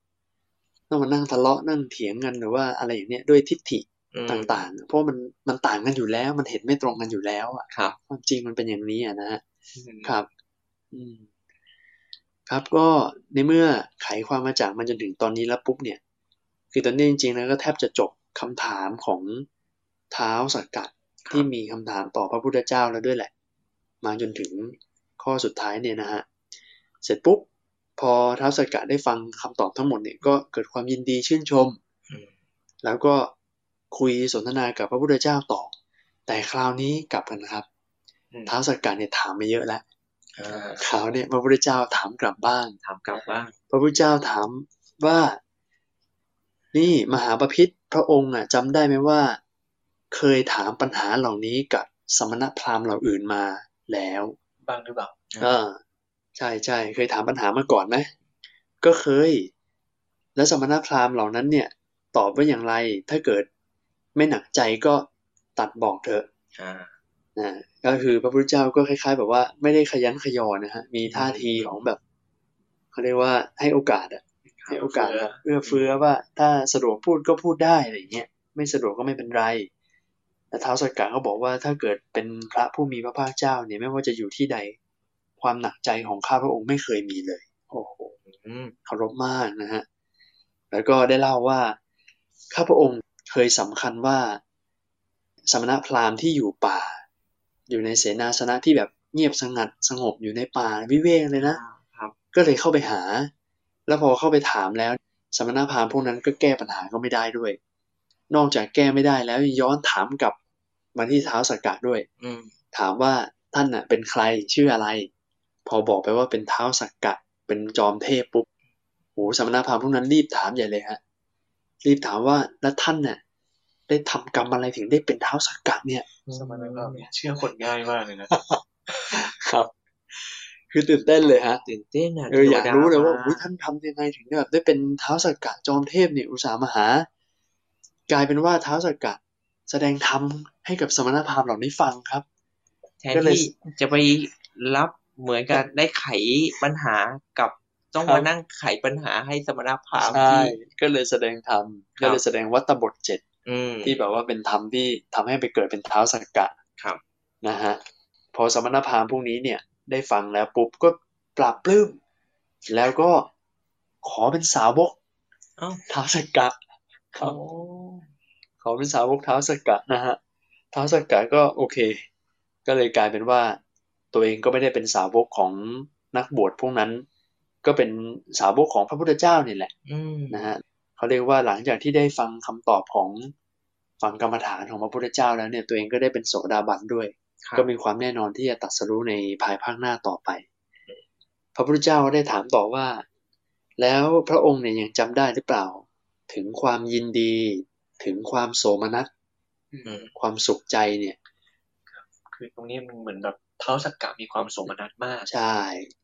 ต้องมานั่งทะเลาะนั่งเถียงกันหรือว่าอะไรอย่างเนี้ยด้วยทิฏฐิอืมต่างๆ เพราะมันมันต่างกันอยู่แล้ว มันเห็นไม่ตรงกันอยู่แล้วอะครับความจริงมันเป็นอย่างนี้อะนะฮะ ครับ อืมครับก็ในเมื่อไขความมาจากมันจนถึงตอนนี้แล้วปุ๊บเนี่ย คือตอนนี้จริงๆแล้วก็แทบจะจบคำถามของเท้าสักกัดที่มีคำถามต่อพระพุทธเจ้าแล้วด้วยแหละ มาจนถึงข้อสุดท้ายเนี่ยนะฮะเสร็จปุ๊บพอเท้าสักกัดได้ฟังคำตอบทั้งหมดเนี่ยก็เกิดความยินดีชื่นชมอืมแล้วก็คุยสนทนากับพระพุทธเจ้าต่อ แต่คราวนี้กลับกันครับอืม ท้าวสักกัดเนี่ยถามมาเยอะแล้วอ่าคราวเนี่ยพระพุทธเจ้าถามกลับบ้าง ถามกลับบ้าง พระพุทธเจ้าถามว่า นี่มหาปพิธพระองค์อะจำได้ไหมว่า เคยถามปัญหาเหล่านี้กับสมณพราหมณ์เหล่าอื่นมาแล้ว บ้างหรือเปล่าเออใช่ใช่เคยถามปัญหามาก่อนไหมก็เคย แล้วสมณพราหมณ์เหล่านั้นเนี่ย ตอบว่าอย่างไรถ้าเกิดไม่หนักใจก็ตัดบอกเถอะอ่า นะก็คือพระพุทธเจ้าก็คล้าย ๆ แบบว่าไม่ได้ขยันขยอนะฮะมีท่าทีของแบบเขาเรียกว่าให้โอกาสอะให้โอกาสแบบเอื้อเฟื้อว่าถ้าสะดวกพูดก็พูดได้อะไรอย่างเงี้ยไม่สะดวกก็ไม่เป็นไรแต่ท้าวสักกะก็บอกว่าถ้าเกิดเป็นพระผู้มีพระภาคเจ้าเนี่ยไม่ว่าจะอยู่ที่ใด ความหนักใจของข้าพระองค์ไม่เคยมีเลย โอ้โหอืมเคารพมากนะฮะแล้วก็ได้เล่าว่าข้าพระองค์เคยสำคัญว่าสมณพราหมณ์ที่อยู่ป่า อยู่ในเสนาสนะที่แบบเงียบสงัดสงบอยู่ในป่าวิเวกเลยนะครับ ก็เลยเข้าไปหา แล้วพอเข้าไปถามแล้ว สมณพราหมณ์พวกนั้นก็แก้ปัญหาก็ไม่ได้ด้วย นอกจากแก้ไม่ได้แล้วยังย้อนถามกลับมาที่เท้าสักกะด้วย อืมถามว่าท่านน่ะ เป็นใครชื่ออะไร พอบอกไปว่าเป็นเท้าสักกะ เป็นจอมเทพปุ๊บโหสมณพราหมณ์พวกนั้นรีบถามใหญ่เลยฮะรีบถามว่าแล้วท่านน่ะ ได้ทำกรรมอะไรถึงได้เป็นเท้าสักกะเนี่ยสมณภาพเนี่ยเชื่อคนง่ายมากเลยนะ ครับ คือตื่นเต้นเลยฮะตื่นเต้นอะเอออยากรู้เลยว่าทดอุ๊ยท่านทำยังไงถึงได้แบบได้เป็นเท้าสักกะจอมเทพเนี่ยอุตส่าห์มาหา กลายเป็นว่าเท้าสักกะแสดงธรรมให้กับสมณพราหมณ์เหล่านี้ฟังครับแทนก็เลยที่จะไปรับเหมือนกับได้ไขปัญหากับต้องครับมานั่งไขปัญหาให้สมณพราหมณ์ใช่ที่ก็เลยแสดงธรรมครับก็เลยแสดงวัตบทเจ็ดอืม ที่แบบว่าเป็นธรรมที่ทำให้ไปเกิดเป็นเท้าสักกะครับนะฮะพอสมณพราหมณ์พวกนี้เนี่ย ได้ฟังแล้วปุ๊บก็ปรับปลื้มแล้วก็ขอเป็นสาวกเอ้าเท้าสักกะครับโอ้ขอเป็นสาวกเท้าสักกะนะฮะเท้าสักกะก็โอเค ก็เลยกลายเป็นว่า ตัวเองก็ไม่ได้เป็นสาวกของนักบวชพวกนั้น ก็เป็นสาวกของพระพุทธเจ้านี่แหละอืมนะฮะ เขาเรียกว่าหลังจากที่ได้ฟังคำตอบของฟังกรรมฐานของพระพุทธเจ้าแล้วเนี่ยตัวเองก็ได้เป็นโสดาบันด้วยครับก็มีความแน่นอนที่จะตัดสรู้ในภายภาคหน้าต่อไป พระพุทธเจ้าก็ได้ถามต่อว่า แล้วพระองค์เนี่ยยังจำได้หรือเปล่า ถึงความยินดี ถึงความโสมนัสอืมความสุขใจเนี่ยคือตรงนี้มันเหมือนแบบเท้าสักกะมีความโสมนัสมากใช่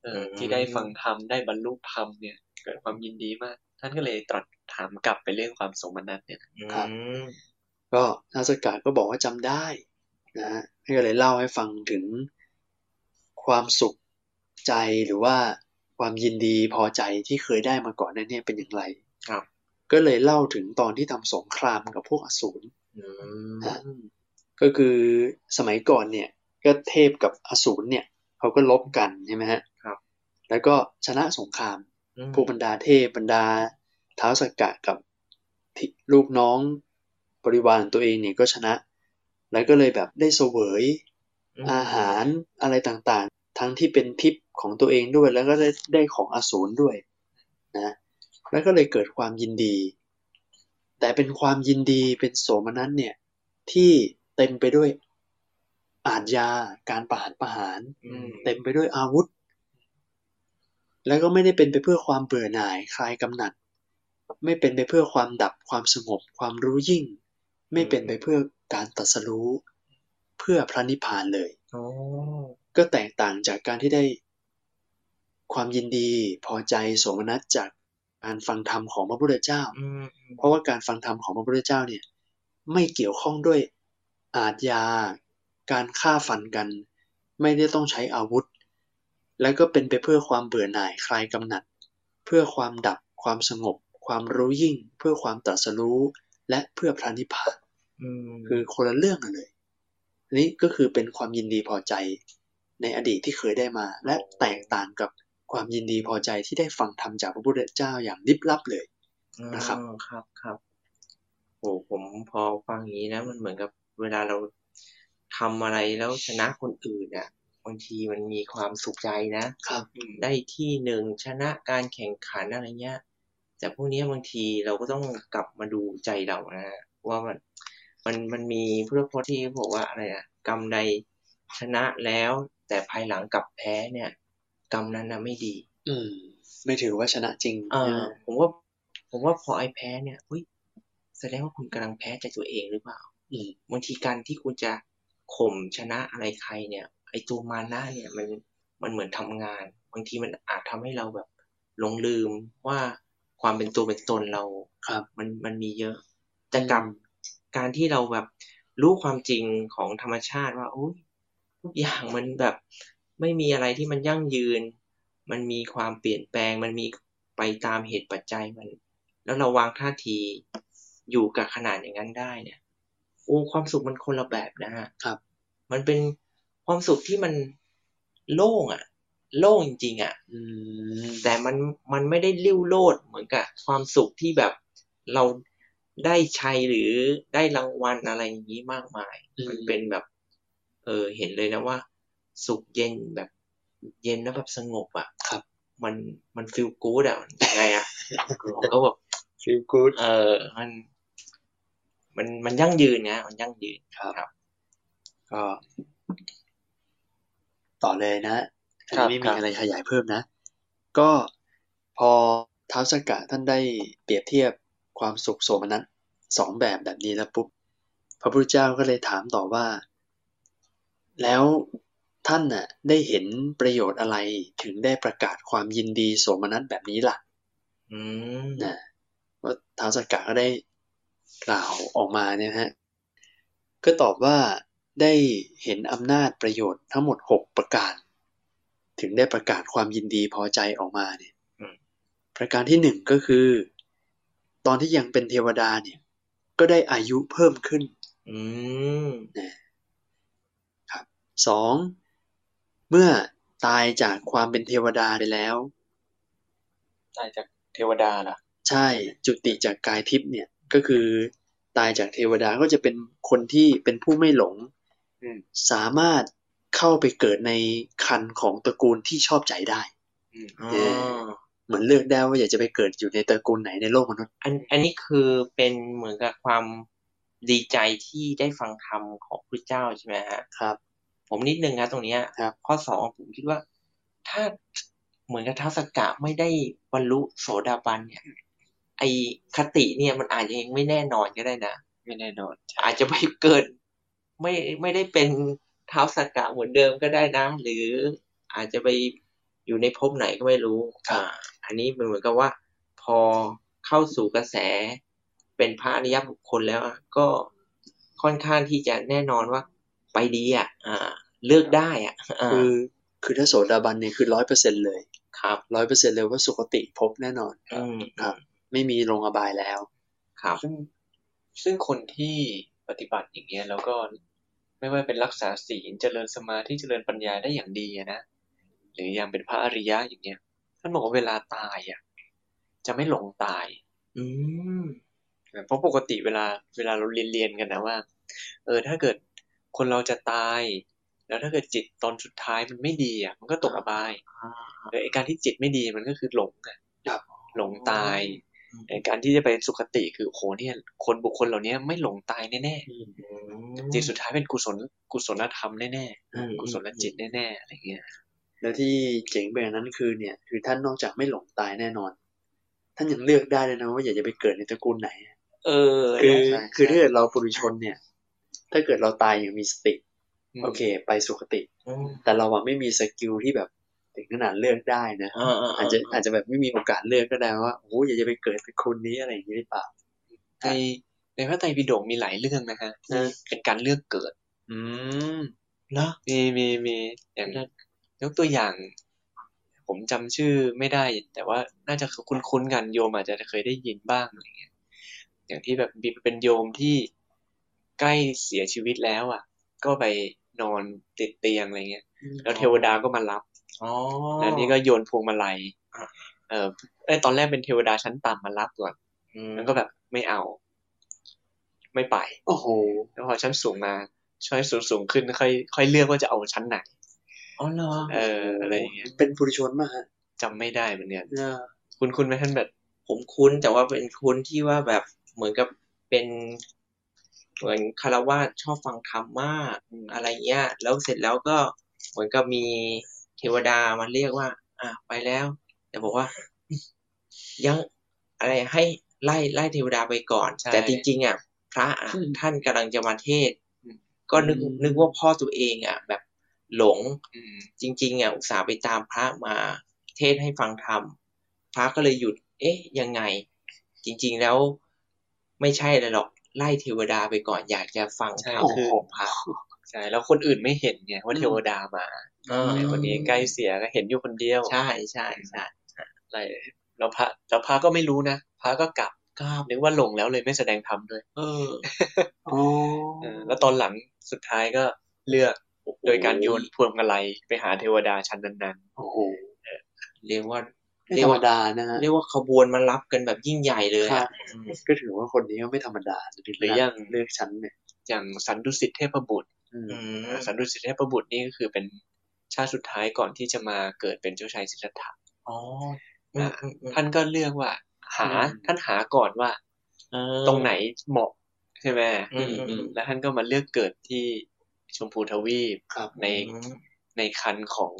เออที่ได้ฟังธรรมได้บรรลุธรรมเนี่ย เกิดความยินดีมาก ท่านก็เลยตรัส ถามกลับไปเรื่องความโสมนัสเนี่ยอืมก็นาสกาก็บอกว่าจำได้นะฮะท่านก็เลยเล่าให้ฟังถึงความสุขใจหรือว่าความยินดีพอใจที่เคยได้มาก่อนนั้นเนี่ยเป็นอย่างไรครับ ก็เลยเล่าถึงตอนที่ทำสงครามกับพวกอสูรอืมฮะก็คือสมัยก่อนเนี่ยก็เทพกับอสูรเนี่ยเขาก็ลบกันใช่ไหมฮะครับ แล้วก็ชนะสงครามอืมพวกบรรดาเทพบรรดาเท้าวสักกะกับที่ลูกน้องบริวารตัวเองเนี่ยก็ชนะ แล้วก็เลยแบบได้เสวยอืมอาหารอะไรต่างๆ ทั้งที่เป็นทิพย์ของตัวเองด้วย แล้วก็ได้ได้ของอสูรด้วยนะแล้วก็เลยเกิดความยินดี แต่เป็นความยินดีเป็นโสมนัสเนี่ย ที่เต็มไปด้วยอาทยาการประหารประหารอืมเต็มไปด้วยอาวุธ แล้วก็ไม่ได้เป็นไปเพื่อความเบื่อหน่ายคลายกำหนัด ไม่เป็นไปเพื่อความดับ ความสงบ ความรู้ยิ่ง ไม่เป็นไปเพื่อการตรัสรู้ เพื่อพระนิพพานเลยโอ้ก็แตกต่างจากการที่ได้ ความยินดี พอใจโสมนัสจากการฟังธรรมของพระพุทธเจ้าอืมเพราะว่าการฟังธรรมของพระพุทธเจ้าเนี่ย ไม่เกี่ยวข้องด้วยอาทยา การฆ่าฟันกัน ไม่ได้ต้องใช้อาวุธ แล้วก็เป็นไปเพื่อความเบื่อหน่ายคลายกำหนัด เพื่อความดับความสงบ ความรู้ยิ่งเพื่อความตรัสรู้และเพื่อพระนิพพานอืมคือคนละเรื่องกันเลยอันนี้ก็คือเป็นความยินดีพอใจในอดีตที่เคยได้มา และแตกต่างกับความยินดีพอใจที่ได้ฟังธรรมจากพระพุทธเจ้าอย่างลิบลับเลยนะครับอ๋อครับครับโอ้ผมพอฟังอย่างนี้นะ มันเหมือนกับเวลาเราทำอะไรแล้วชนะคนอื่นอะบางทีมันมีความสุขใจนะครับ ได้ที่หนึ่งชนะการแข่งขันอะไรเงี้ย แต่พวกเนี้ยบางทีเราก็ต้องกลับมาดูใจเรานะว่ามันมันมันมีพุทธพจน์ที่บอกว่าอะไรอะกรรมใดชนะแล้ว แต่ภายหลังกลับแพ้เนี่ย กรรมนั้นนะไม่ดี อืม ไม่ถือว่าชนะจริงเออนะผมว่า ผมว่าพอไอ้แพ้เนี่ยเฮ้ยแสดงว่าคุณกำลังแพ้ใจตัวเองหรือเปล่า อืมบางทีการที่คุณจะข่มชนะอะไรใครเนี่ย ไอ้ตัวมานะเนี่ยมันมันเหมือนทำงาน บางทีมันอาจทำให้เราแบบหลงลืมว่า ความเป็นตัวเป็นตนเราครับ มันมันมีเยอะ แต่กับการที่เราแบบรู้ความจริงของธรรมชาติว่าโอ้ยทุกอย่างมันแบบไม่มีอะไรที่มันยั่งยืน มันมีความเปลี่ยนแปลง มันมีไปตามเหตุปัจจัยมัน แล้วเราวางท่าทีอยู่กับขนาดอย่างนั้นได้เนี่ยโอ้ความสุขมันคนละแบบนะฮะครับ มันเป็นความสุขที่มันโล่งอะ โล่งจริงๆอะอืมแต่มันมันไม่ได้ลิ้วโลดเหมือนกับความสุขที่แบบเราได้ชัยหรือได้รางวัลอะไรอย่างนี้มากมายอืมมันเป็นแบบ เออ เห็นเลยนะว่า สุขเย็นแบบ เย็นแล้วแบบสงบอะ ครับ มันมันฟีลกู๊ดอะมันยังไงอะผมก็แบบ feel good เออ มัน มันมันยั่งยืนนะมันยั่งยืนครับครับก็ ต่อเลยนะ อันครับนี้ไม่ครัมีบอะไรขยายเพิ่มนะ ก็พอท้าวสกกะท่านได้เปรียบเทียบความสุขโสมนัสสองแบบแบบนี้แล้วปุ๊บพระพุทธเจ้าก็เลยถามต่อว่า แล้วท่านน่ะได้เห็นประโยชน์อะไรถึงได้ประกาศความยินดีโสมนัสแบบนี้ล่ะ อืมนะว่าท้าวสักกะก็ได้กล่าวออกมาเนี่ยนะฮะก็ตอบว่าได้เห็นอำนาจประโยชน์ทั้งหมดหกประการ ถึงได้ประกาศความยินดีพอใจออกมาเนี่ยอืมประการที่หนึ่งก็คือ ตอนที่ยังเป็นเทวดาเนี่ย ก็ได้อายุเพิ่มขึ้นอืมนะครับสองเมื่อตายจากความเป็นเทวดาไปแล้ว ตายจากเทวดาล่ะ ใช่จุติจากกายทิพย์เนี่ย ก็คือ ตายจากเทวดาก็จะเป็นคนที่เป็นผู้ไม่หลงอืมสามารถ เข้าไปเกิดในคันของตระกูลที่ชอบใจได้อืมอ๋อเออเหมือนเลือกได้ว่าอยากจะไปเกิดอยู่ในตระกูลไหนในโลกมนุษย์ อันอันนี้คือเป็นเหมือนกับความดีใจที่ได้ฟังธรรมของพระเจ้าใช่ไหมฮะครับ ผมนิดนึงนะตรงเนี้ยครับข้อสองผมคิดว่า ถ้าเหมือนกับท้าวสกกะไม่ได้บรรลุโสดาบันเนี่ย ไอคติเนี่ยมันอาจจะยังไม่แน่นอนก็ได้นะ ไม่แน่นอน อาจจะไปเกิดไม่ไม่ได้เป็น ท้าวสกกะเหมือนเดิมก็ได้นะ หรืออาจจะไปอยู่ในภพไหนก็ไม่รู้ครับอ่าอันนี้มันเหมือนกับว่า พอเข้าสู่กระแสเป็นพระอริยบุคคลแล้วอะก็ค่อนข้างที่จะแน่นอนว่าไปดีอะอ่า เลือกได้อะอ่าคือคือถ้าโสดาบันเนี่ยคือร้อยเปอร์เซ็นเลยครับร้อยเปอร์เซ็นเลยว่าสุคติภพแน่นอนอืมครับ ไม่มีลงอบายแล้ว ครับ ซึ่งซึ่งคนที่ปฏิบัติอย่างเงี้ยแล้วก็ ไม่ว่าเป็นรักษาศีลเจริญสมาธิเจริญปัญญาได้อย่างดีอะนะหรือยังเป็นพระอริยะอย่างเงี้ยท่านบอกว่าเวลาตายอะ จะไม่หลงตาย อืมเพราะปกติเวลาเวลาเราเรียนเรียนกันนะว่า เออถ้าเกิดคนเราจะตาย แล้วถ้าเกิดจิตตอนสุดท้ายมันไม่ดีอะมันก็ตกอบายเออไอการที่จิตไม่ดีมันก็คือหลงอะครับหลงตายอืมไอ การที่จะไปสุคติคือโอ้โหเนี่ยคนบุคคลเหล่านี้ไม่หลงตายแน่ๆจิตสุดท้ายเป็นกุศลกุศลธรรมแน่อืมๆกุศลจิตแน่ๆอะไรเงี้ยแล้วที่เจ๋งไปกว่านั้นคือเนี่ย คือท่านนอกจากไม่หลงตายแน่นอน ท่านยังเลือกได้เลยนะว่าอยากจะไปเกิดในตระกูลไหน เออ คือใช่คือถ้าเกิดเราปุถุชนเนี่ย ถ้าเกิดเราตายอย่างมีสติอืมโอเค ไปสุคติอืมแต่เราอะไม่มีสกิลที่แบบ ถึงขนาดเลือกได้นะอ่าอ่าอาจจะอาจจะแบบไม่มีโอกาสเลือกก็ได้ว่าโอ้ยอยากจะไปเกิดตระกูลนี้อะไรอย่างนี้หรือเปล่าในในพระไตรปิฎกมีหลายเรื่องนะฮะที่อ่าเป็นการเลือกเกิด อืมเนอะมีมีมีอย่างยกตัวอย่าง ผมจำชื่อไม่ได้ แต่ว่าน่าจะคุ้นๆกันโยมอาจจะเคยได้ยินบ้างอะไรเงี้ยอย่างที่แบบมีเป็นโยมที่ใกล้เสียชีวิตแล้ว อะ ก็ไปนอนติดเตียงอะไรเงี้ย แล้วเทวดาก็มารับอ๋อ แล้วนี่ก็โยนพวงมาลัยอะเออเอ้ยตอนแรกเป็นเทวดาชั้นต่ำมารับก่อนอืมแล้วก็แบบไม่เอา ไม่ไป โอ้โห แล้วพอชั้นสูงมาช่วยสูงสูงๆขึ้นค่อยค่อยเลือกว่าจะเอาชั้นไหนอ๋อเหรอเอออะไรอย่างเงี้ยเป็นปุถุชนมากฮะจำไม่ได้เหมือนกันเออคุณคุณไหมท่านแบบ ผมคุ้นแต่ว่าเป็นคุ้นที่ว่าแบบเหมือนกับเป็นเหมือนคารวาสชอบฟังธรรมมากอะไรเงี้ย แล้วเสร็จแล้วก็เหมือนกับมี เทวดามาเรียกว่า อะไปแล้ว แต่บอกว่า ยังอะไรให้ไล่ไล่เทวดาไปก่อนใช่แต่จริง ๆอะพระอะท่านกำลังจะมาเทศน์อืมก็นึกนึกว่าพ่อตัวเองอะ แบบหลงอืมจริง ๆอะอุตส่าห์ไปตามพระมาเทศน์ให้ฟังธรรมพระก็เลยหยุด เอ๊ะ ยังไง จริง ๆแล้วไม่ใช่เลยหรอกไล่เทวดาไปก่อนอยากจะฟังธรรมใช่คือของพระใช่แล้วคนอื่นไม่เห็นไงว่าเทวดามา เออแต่วันนี้ใกล้เสียก็เห็นอยู่คนเดียว ใช่ใช่ใช่อะไรแล้วพระแล้วพระก็ไม่รู้นะพระก็กลับก็นึกว่าหลงแล้วเลยไม่แสดงธรรมด้วย เอออ๋อเออแล้วตอนหลังสุดท้ายก็เลือกโดยการโยนพวงมาลัยไปหาเทวดาชั้นนั้นโอ้โหเรียกว่าไม่ธรรมดานะฮะเรียกว่าขบวนมารับกันแบบยิ่งใหญ่เลยครัอะบอืมก็ถือว่าคนนี้ก็ไม่ธรรมดาถึงหรืออย่างเลือกชั้นเนี่ยๆอย่างสันดุสิตเทพบุตรอืมอืมสันดุสิตเทพบุตรนี่ก็คือเป็น ชาติสุดท้ายก่อนที่จะมาเกิดเป็นเจ้าชายสิทธัตถะอ๋ออืมอืมอืมท่านก็เลือกว่า หาท่านหาก่อนว่าเออตรงไหนเหมาะใช่ไหมอืมอืมแล้วท่านก็มาเลือกเกิดที่ชมพูทวีปครับในอืมในคันของ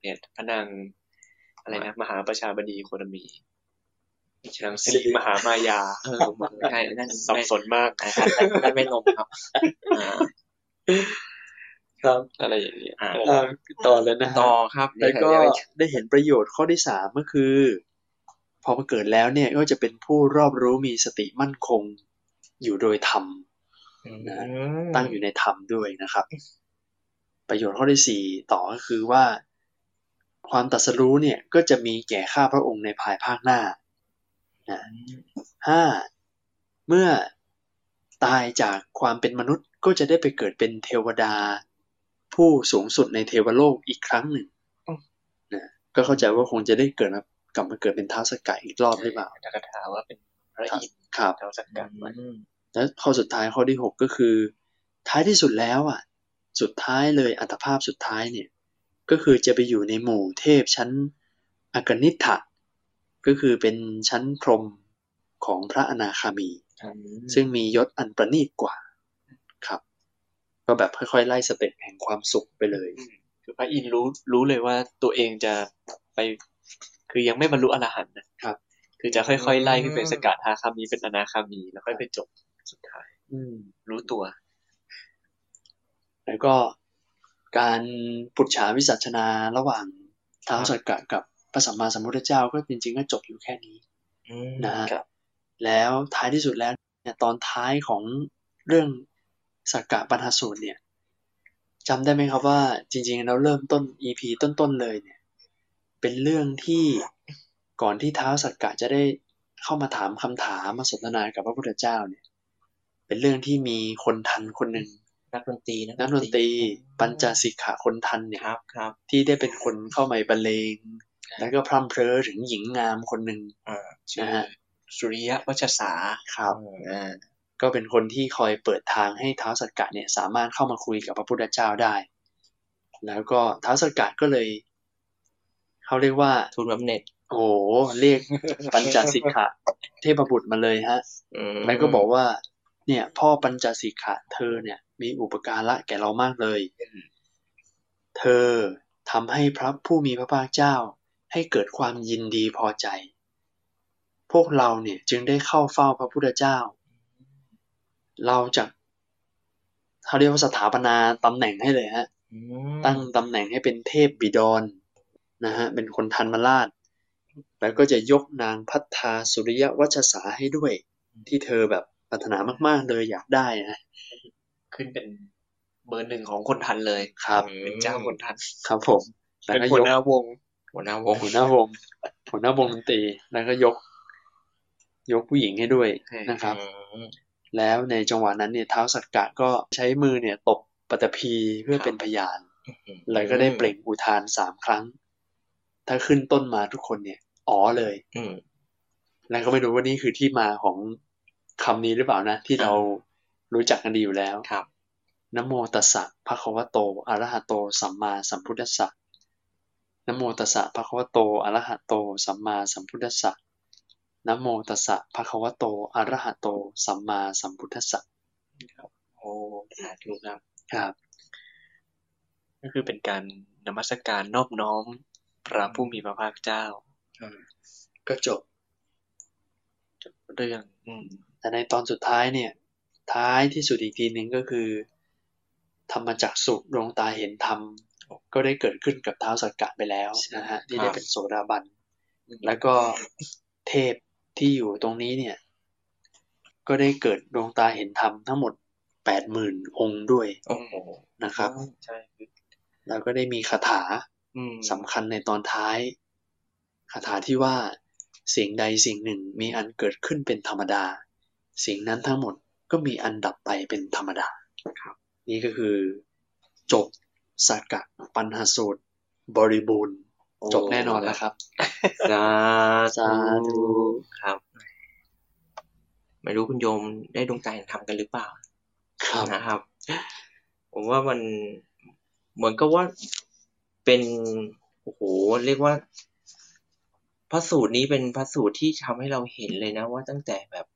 เนี่ยพระนางอะไรนะมหาประชาบดีโคตมีนางสิริมหามายาเออใช่นั่นสับสนมากอ่านั่นไม่นมครับอ่า ครับอะไรอย่างเงี้ยอ่าเอเอ่ออต่อเลยนะฮะต่อครับแล้วก็เดี๋ยวได้เห็นประโยชน์ข้อที่สามก็คือ พอมาเกิดแล้วเนี่ยก็จะเป็นผู้รอบรู้มีสติมั่นคงอยู่โดยธรรมอืมตั้งอยู่ในธรรมด้วยนะครับ ประโยชน์ข้อที่สี่ต่อก็คือว่า ความตรัสรู้เนี่ยก็จะมีแก่ข้าพระองค์ในภายภาคหน้านะห้าเมื่อตายจากความเป็นมนุษย์ก็จะได้ไปเกิดเป็นเทวดา ผู้สูงสุดในเทวโลกอีกครั้งหนึ่งนะก็เข้าใจว่าคงจะได้เกิดมากลับมาเกิดเป็นท้าวสกัดอีกรอบหรือเปล่านักถาว่าเป็นพระอินทร์ครับเท้าสักกัดไว้อืมแล้วข้อสุดท้ายข้อที่หกก็คือ ท้ายที่สุดแล้วอะ สุดท้ายเลยอัตภาพสุดท้ายเนี่ย ก็คือจะไปอยู่ในหมู่เทพชั้นอกนิฐะก็คือเป็นชั้นพรหมของพระอนาคามี ซึ่งมียศอันประณีตกว่าครับ ก็แบบค่อยๆไล่สเต็ปแห่งความสุขไปเลย คือพระอินทร์รู้รู้เลยว่าตัวเองจะไป คือยังไม่บรรลุอรหันต์นะครับ คือจะค่อยๆไล่ขึ้นเป็นสกัดทาคามีเป็นอนาคามี แล้วค่อยไปจบสุดท้าย อืมรู้ตัว แล้วก็การปุจฉาวิสัชนาระหว่างท้าวสักกะกับพระสัมมาสัมพุทธเจ้าก็จริงๆก็จบอยู่แค่นี้อืมนะฮะครับแล้วท้ายที่สุดแล้วเนี่ยตอนท้ายของเรื่อง สักกะปัญหาสูตรเนี่ยจำได้ไหมครับว่า จริงๆ เราเริ่มต้น EP ต้นๆเลยเนี่ยเป็นเรื่องที่ก่อนที่ท้าวสักกะจะได้เข้ามาถามคำถามมาสนทนากับพระพุทธเจ้าเนี่ย เป็นเรื่องที่มีคนทันคนหนึ่งนักดนตรีนักดนตรีปัญจสิกขาคนทันเนี่ยครับครับ ที่ได้เป็นคนเข้ามาบรรเลง แล้วก็พร่ำเพรอถึงหญิงงามคนหนึ่งอ่าชื่อนะฮะสุริยะวัชสาครับอ่า ก็เป็นคนที่คอยเปิดทางให้ท้าวสักกะเนี่ยสามารถเข้ามาคุยกับพระพุทธเจ้าได้ แล้วก็ท้าวสักกะก็เลยเขาเรียกว่าทูลบำเหน็จโอ้โหเรียกปัญจสิกขะเทพบุตรมาเลยฮะอืมแล้วก็บอกว่า เนี่ย พ่อปัญจสิกขะเธอเนี่ย มีอุปการะแก่เรามากเลย เธอทำให้พระผู้มีพระภาคเจ้า ให้เกิดความยินดีพอใจ พวกเราเนี่ยจึงได้เข้าเฝ้าพระพุทธเจ้า เราจะเขาเรียกว่าสถาปนาตำแหน่งให้เลยฮะอืมตั้งตำแหน่งให้เป็นเทพบิดรนะฮะเป็นคนทันมาราชแล้วก็จะยกนางพัฒนาสุริยวัชสาให้ด้วย ที่เธอแบบปรารถนามาก ๆ เลยอยากได้นะขึ้นเป็นเบอร์หนึ่งของคนทันเลยครับ เป็นเจ้าคนทันครับผมแล้วเป็นก็หัยวกหน้าวงหัวหน้าวงหัวหน้าวงหัวหน้าวงดนตรีแล้วก็ยก ยกผู้หญิงให้ด้วยนะครับอืม แล้วในจังหวะนั้นเนี่ยเท้าสักกะก็ใช้มือเนี่ยตบปัตตภีเพื่อเป็นพยานเลยก็ได้เปล่งอุทานสามครั้ง ถ้าขึ้นต้นมาทุกคนเนี่ยอ๋อเลยอืมแล้วก็ไม่รู้ว่านี่คือที่มาของคำนี้หรือเปล่านะ ที่เรารู้จักกันดีอยู่แล้วครับนะโมตัสสะภะคะวะโตอะระหะโต สัมมาสัมพุทธัสสะนะโมตัสสะภะคะวะโตอะระหะโต สัมมาสัมพุทธัสสะ นะโมตัสสะภะคะวะโตอะระหะโต สัมมาสัมพุทธัสสะโอ้สาธุครับครับ ก็คือเป็นการนมัสการนอบน้อม พระผู้มีพระภาคเจ้าก็จบเรื่องอืมแต่ในตอนสุดท้ายเนี่ย ท้ายที่สุดอีกทีหนึ่งก็คือธรรมจักสุดวงตาเห็นธรรมก็ได้เกิดขึ้นกับเท้าวสักกะไปแล้วนะฮะที่ได้เป็นโสดาบัน แล้วก็เทพ ที่อยู่ตรงนี้เนี่ย ก็ได้เกิดดวงตาเห็นธรรมทั้งหมดแปดหมื่นองค์ด้วยโอ้โหนะครับใช่คือแล้วก็ได้มีคาถาอืมสำคัญในตอนท้ายคาถาที่ว่าสิ่งใดสิ่งหนึ่งมีอันเกิดขึ้นเป็นธรรมดา สิ่งนั้นทั้งหมดก็มีอันดับไปเป็นธรรมดาครับ นี่ก็คือ จบสักกะปัญหาสูตร บริบูรณ์ จบแน่นอนแล้วครับสาสาธุครับ ไม่รู้คุณโยมได้ดวงใจเห็นธรรมกันหรือเปล่า ครับนะครับ ผมว่ามันเหมือนกับว่าเป็นโอ้โหเรียกว่าพระสูตรนี้เป็นพระสูตรที่ทำให้เราเห็นเลยนะ ว่าตั้งแต่แบบ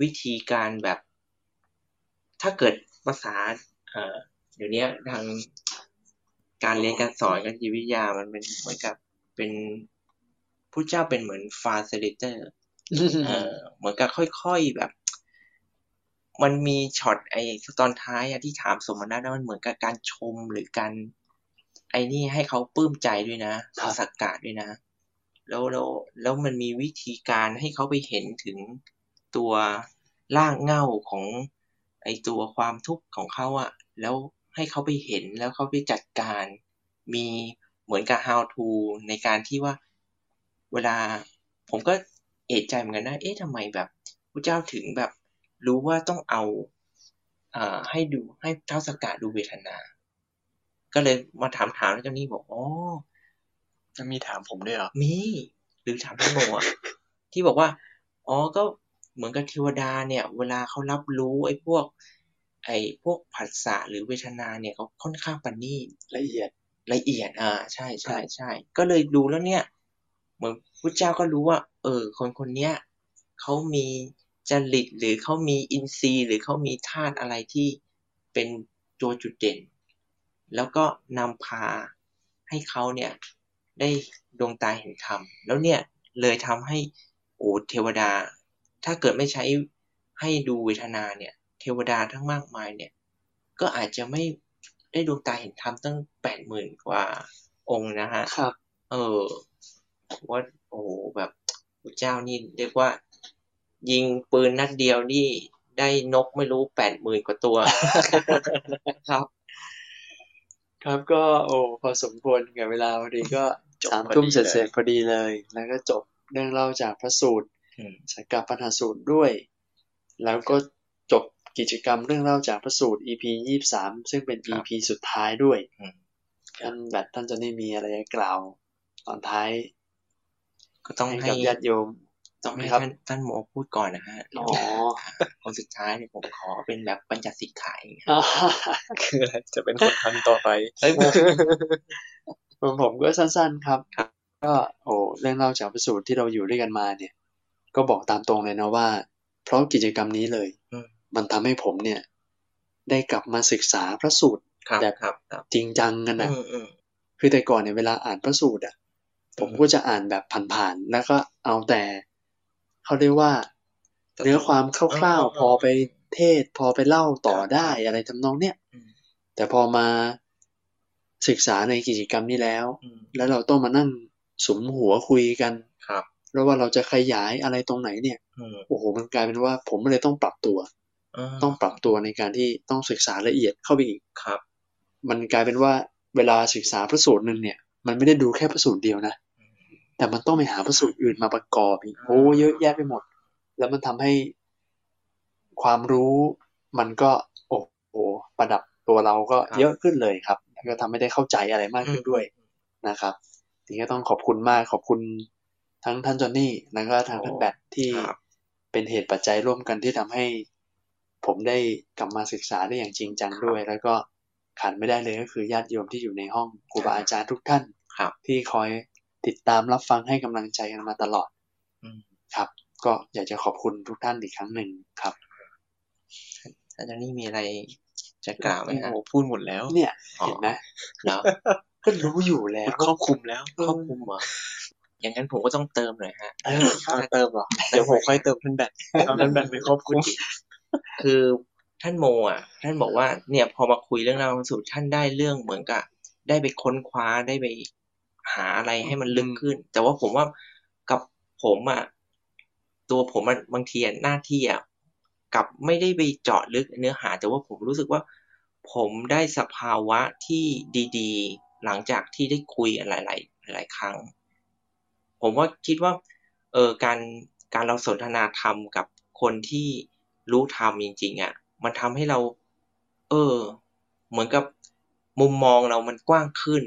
วิธีการแบบ ถ้าเกิดภาษาเอ่อเดี๋ยวนี้ทาง การเรียนการสอนการจิตวิทยามันเป็นเหมือนกับเป็นผู้เจ้าเป็นเหมือนฟาซิลิเตอร์เออเหมือนกับค่อยๆแบบ มันมีช็อตไอ้ตอนท้ายอะที่ถามสมณะนะมันเหมือนกับการชมหรือการไอ้นี่ให้เขาปลื้มใจด้วยนะครับสักกาด้วยนะ แล้วแล้วแล้วมันมีวิธีการให้เขาไปเห็นถึงตัวร่างเงาของไอ้ตัวความทุกข์ของเขาอะแล้ว ให้เขาไปเห็นแล้วเขาไปจัดการ มีเหมือนกับ how to ในการที่ว่าเวลาผมก็เอะใจเหมือนกันนะ เอ๊ะทำไมแบบพระเจ้าถึงแบบรู้ว่าต้องเอาอ่าให้ดูให้เท้าสกกะดูเวทนา ก็เลยมาถามถามแล้วเจ้านี่บอกอ๋อจะมีถามผมด้วยเหรอ มี หรือถามท่านโมอะ ที่บอกว่า อ๋อ ก็เหมือนกับเทวดาเนี่ย เวลาเขารับรู้ไอ้พวก ไอ้พวกผัสสะหรือเวทนาเนี่ยเขาค่อนข้างปนนีตละเอียดละเอียด อ่า ใช่ใช่ใช่ ก็เลยดูแล้วเนี่ย เหมือนพระเจ้าก็รู้ว่า เออ คนคนเนี้ยเขามีจริตหรือเขามีอินทรีย์ หรือเขามีธาตุอะไรที่เป็นตัวจุดเด่น แล้วก็นำพาให้เขาเนี่ย ได้ดวงตาเห็นธรรม แล้วเนี่ยเลยทำให้โอ้เทวดา ถ้าเกิดไม่ใช้ให้ดูเวทนาเนี่ย เทวดาทั้งมากมายเนี่ย ก็อาจจะไม่ได้ดวงตาเห็นธรรมตั้งแปดหมื่นกว่าองค์นะฮะ ครับ เออว่าโอ้โหแบบพระเจ้านี่เรียกว่า ยิงปืนนัดเดียวนี่ได้นกไม่รู้แปดหมื่นกว่าตัว ครับ ครับก็โอ้พอสมควรกับเวลาพอดีก็จบสามพอดีทุ่มเสเลยร็จๆพอดีเลย แล้วก็จบเรื่องเล่าจากพระสูตรอืมสักกะปัญหาสูตรด้วย แล้วก็จบ กิจกรรมเรื่องเล่าจากพระสูตร EP ยี่สามซึ่งเป็น EP สุดท้ายด้วยอืมท่านแบบท่านจะได้มีอะไรจะกล่าวตอนท้าย ก็ต้องให้ให้กับญาติโยม ต้องให้ครับท่านท่านโมพูดก่อนนะฮะอ๋อคนสุดท้ายเนี่ยผมขอเป็นแบบปัญจสิกขายางเงี้ยคืออะไรจะเป็นคนทันต่อไปเฮ้ยผมผมก็สั้นๆครับ ก็โอ้เรื่องเล่าจากพระสูตรที่เราอยู่ด้วยกันมาเนี่ย ก็บอกตามตรงเลยนะว่า เพราะกิจกรรมนี้เลยอื มมันทำให้ผมเนี่ย ได้กลับมาศึกษาพระสูตรครับแบบครับครับจริงจังกันนะอืมอืมคือแต่ก่อนเนี่ยเวลาอ่านพระสูตรอะ ผมก็จะอ่านแบบผ่านๆแล้วก็เอาแต่เขาเรียกว่า เนื้อความคร่าวๆพอไปเทศ พอไปเล่าต่อได้อะไรทำนองเนี้ยอืมแต่พอมาศึกษาในกิจกรรมนี้แล้วอืมแล้วเราต้องมานั่งสุมหัวคุยกันครับแล้วว่าเราจะขยายอะไรตรงไหนเนี่ยอืมโอ้โห มันกลายเป็นว่าผมเลยต้องปรับตัวา ต้องปรับตัวในการที่ต้องศึกษาละเอียดเข้าไปอีกครับ มันกลายเป็นว่าเวลาศึกษาพระสูตรหนึ่งเนี่ย มันไม่ได้ดูแค่พระสูตรเดียวนะ แต่มันต้องไปหาพระสูตรอื่นมาประกอบอีกโอ้เยอะแยะไปหมด แล้วมันทำให้ความรู้มันก็โอ้โหประดับตัวเราก็ครับเยอะขึ้นเลยครับแล้วก็ทำให้ได้เข้าใจอะไรมากขึ้นด้วยนะครับทีนี้ก็ต้องขอบคุณมากขอบคุณทั้งท่านจอนนี่แล้วก็ทางท่านแบทที่ครับเป็นเหตุปัจจัยร่วมกันที่ทำให้ ผมได้กลับมาศึกษาได้อย่างจริงจังด้วย แล้วก็ขาดไม่ได้เลยก็คือญาติโยมที่อยู่ในห้องครูบาอาจารย์ทุกท่านครับที่คอยติดตามรับฟังให้กำลังใจกันมาตลอดอืมครับ ก็อยากจะขอบคุณทุกท่านอีกครั้งหนึ่งครับอาจารย์นี่มีอะไรจะกล่าวไหมโอ้ฮะโหพูดหมดแล้ว เนี่ยอ๋อเห็นไหมแล้วก็รู้อยู่แล้วครอบคลุมแล้วครอบคลุมเหรออย่างนั้นผมก็ต้องเติมหน่อยฮะเออเอาเติมเหรอเดี๋ยวผมค่อยเติมท่านแบตเอาท่านแบตไปครอบคลุม คือท่านโมอะ ท่านบอกว่าเนี่ยพอมาคุยเรื่องราวสูตรท่านได้เรื่องเหมือนกับได้ไปค้นคว้าได้ไปหาอะไรให้มันลึกขึ้น แต่ว่าผมว่ากับผมอะตัวผมบางทีหน้าที่อะกับไม่ได้ไปเจาะลึกเนื้อหา แต่ว่าผมรู้สึกว่า ผมได้สภาวะที่ดี ๆ หลังจากที่ได้คุยหลายๆหลายครั้ง ผมว่าคิดว่า เออการการเราสนทนาธรรมกับคนที่ รู้ธรรมจริง ๆอะ มันทำให้เรา เออ เหมือนกับมุมมองเรามันกว้างขึ้น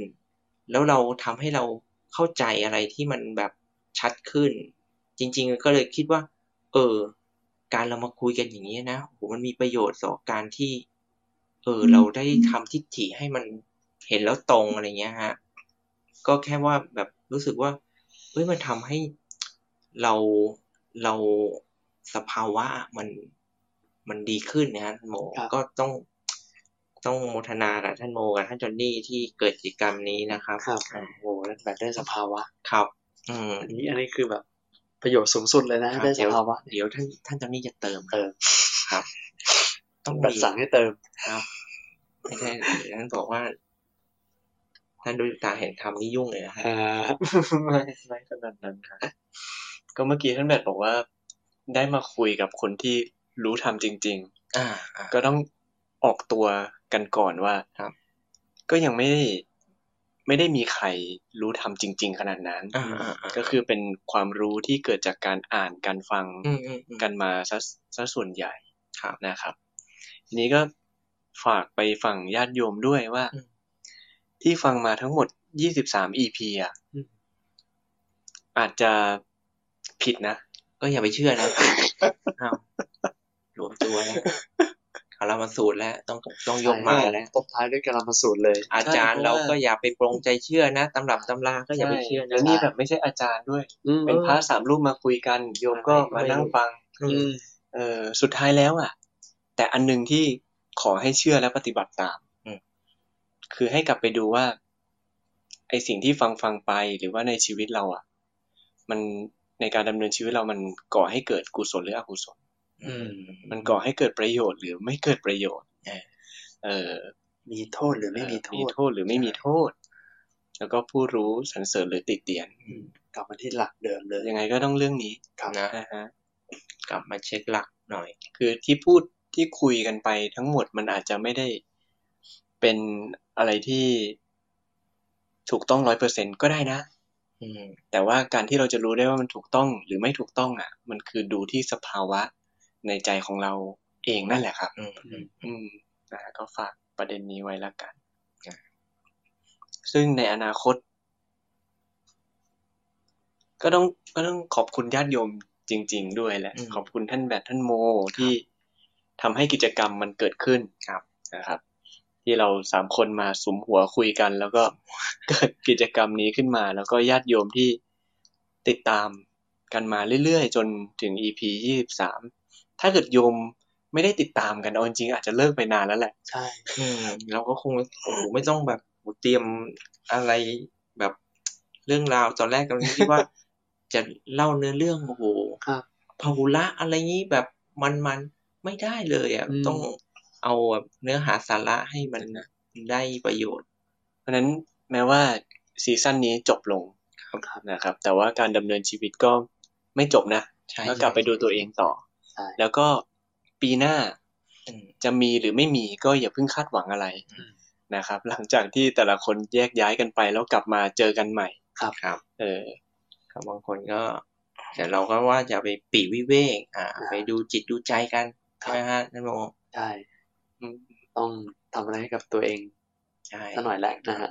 แล้วเราทำให้เราเข้าใจอะไรที่มันแบบชัดขึ้น จริง ๆ ก็เลยคิดว่า เออ การเรามาคุยกันอย่างนี้ยนะโหมันมีประโยชน์ต่อการที่ เออ เราได้ทำทิฏฐิให้มันเห็นแล้วตรงอะไรเงี้ยฮะ ก็แค่ว่าแบบรู้สึกว่าเอ้ยมันทำให้เราเราสภาวะมัน มันดีขึ้นนะฮะท่านโมครับก็ต้องต้องโมทนากับท่านโมกับท่านจอนนี่ที่เกิดกิจกรรมนี้นะครับครับอ่าโอ้โหแล้วแบบได้สภาวะครับอืมอันนี้อันนี้คือแบบประโยชน์สูงสุดเลยนะครับได้สเดี๋ยวภาวะเดี๋ยวท่านท่านจอนนี่จะเติมเติมครับ ต้องแบบมีสั่งให้เติมครับไม่ใช่เดี๋ยวท่านบอกว่าท่านดูตาเห็นธรรมนี่ยุ่งเลยนะฮะอ่าไม่ไม่ขนาดนั้นครับก็เมื่อกี้ท่านแบตบอกว่าได้มาคุยกับคนที่ รู้ทำจริงอ่าอ่าๆก็ต้องออกตัวกันก่อนว่าครับก็ยังไม่ได้ไม่ได้มีใครรู้ทำจริง ๆ ขนาดนั้นอ่าอ่าอ่าก็คือเป็นความรู้ที่เกิดจากการอ่านการฟังอืมอืมอืมกันมาซะซะส่วนใหญ่ครับนะครับ ทีนี้ก็ฝากไปฝั่งญาติโยมด้วยว่าอืมที่ฟังมาทั้งหมด 23 EP อะอืมอาจจะผิดนะ ก็อย่าไปเชื่อนะอ้าว รวมตัวแล้วคารามาสูตรแล้ว ต้องต้องยกมาแล้วตบท้ายด้วยกาลมาสูตรเลย อาจารย์ใช่เพเราราะว่าก็อย่าไปปรงใจเชื่อนะตำรับตำราก็อย่าไปเชื่อแล้นะวนี่แบบไม่ใช่อาจารย์ด้วยอืมเป็นพระสามรูปมาคุยกัน โยมก็มานั่งฟังอืมเออสุดท้ายแล้วอะ แต่อันหนึงที่ขอให้เชื่อและปฏิบัติตามอืมคือให้กลับไปดูว่า ไอสิ่งที่ฟังฟังไปหรือว่าในชีวิตเราอะ มันในการดำเนินชีวิตเรามันก่อให้เกิดกุศลหรืออกุศล อืม มันก่อให้เกิดประโยชน์หรือไม่เกิดประโยชน์เออเออมีโทษหรือไม่มีโทมีษโทษหรือไม่มีโทษ แล้วก็ผู้รู้สรรเสริญหรือติเตียนกลับมาที่หลักเดิมเลย ยังไงก็ต้องเรื่องนี้ครับนะนะฮะกลับมาเช็คหลักหน่อย คือที่พูดที่คุยกันไปทั้งหมดมันอาจจะไม่ได้เป็นอะไรที่ถูกต้องร้อยเปอร์เซ็นก็ได้นะอืมแต่ว่าการที่เราจะรู้ได้ว่ามันถูกต้องหรือไม่ถูกต้องอะ มันคือดูที่สภาวะ ในใจของเราเองนั่นแหละครับ อืมอืมอืมนะฮะก็ฝากประเด็นนี้ไว้ละกันอ่าซึ่งในอนาคต ก็ต้องก็ต้องขอบคุณญาติโยมจริง ๆ ด้วยแหละ ขอบคุณท่านแบทท่านโมที่ทำให้กิจกรรมมันเกิดขึ้นครับนะครับ ที่เราสามคนมาสุมหัวคุยกัน แล้วก็เกิดกิจกรรมนี้ขึ้นมา แล้วก็ญาติโยมที่ติดตามกันมาเรื่อยๆ จนถึง EP ยี่สิบสาม ถ้าเกิดโยมไม่ได้ติดตามกันเอาจริงๆอาจจะเลิกไปนานแล้วแหละ ใช่อืมเราก็คงโอ้โหไม่ต้องแบบเตรียมอะไรแบบเรื่องราวตอนแรกเราคิดว่า จะเล่าเนื้อเรื่องโอ้โหครับพหุละอะไรงี้แบบมันๆไม่ได้เลยอะอืมต้องเอาแบบเนื้อหาสาระให้มันได้ประโยชน์ เพราะฉะนั้นแม้ว่าซีซั่นนี้จบลงนะครับ แต่ว่าการดำเนินชีวิตก็ไม่จบนะใช่ก็กลับไปดูตัวเองต่อใช่ แล้วก็ปีหน้าอืมจะมีหรือไม่มีก็อย่าเพิ่งคาดหวังอะไรอืมนะครับ หลังจากที่แต่ละคนแยกย้ายกันไปแล้วกลับมาเจอกันใหม่ครับครับ เออครับบางคนก็ แต่เราก็ว่าจะไปปีกวิเวกอ่าอ่า ไปดูจิตดูใจกันครับใช่ไหมฮะท่านโมใช่อืมต้องทำอะไรให้กับตัวเองใช่สักหน่อยแหละนะฮะ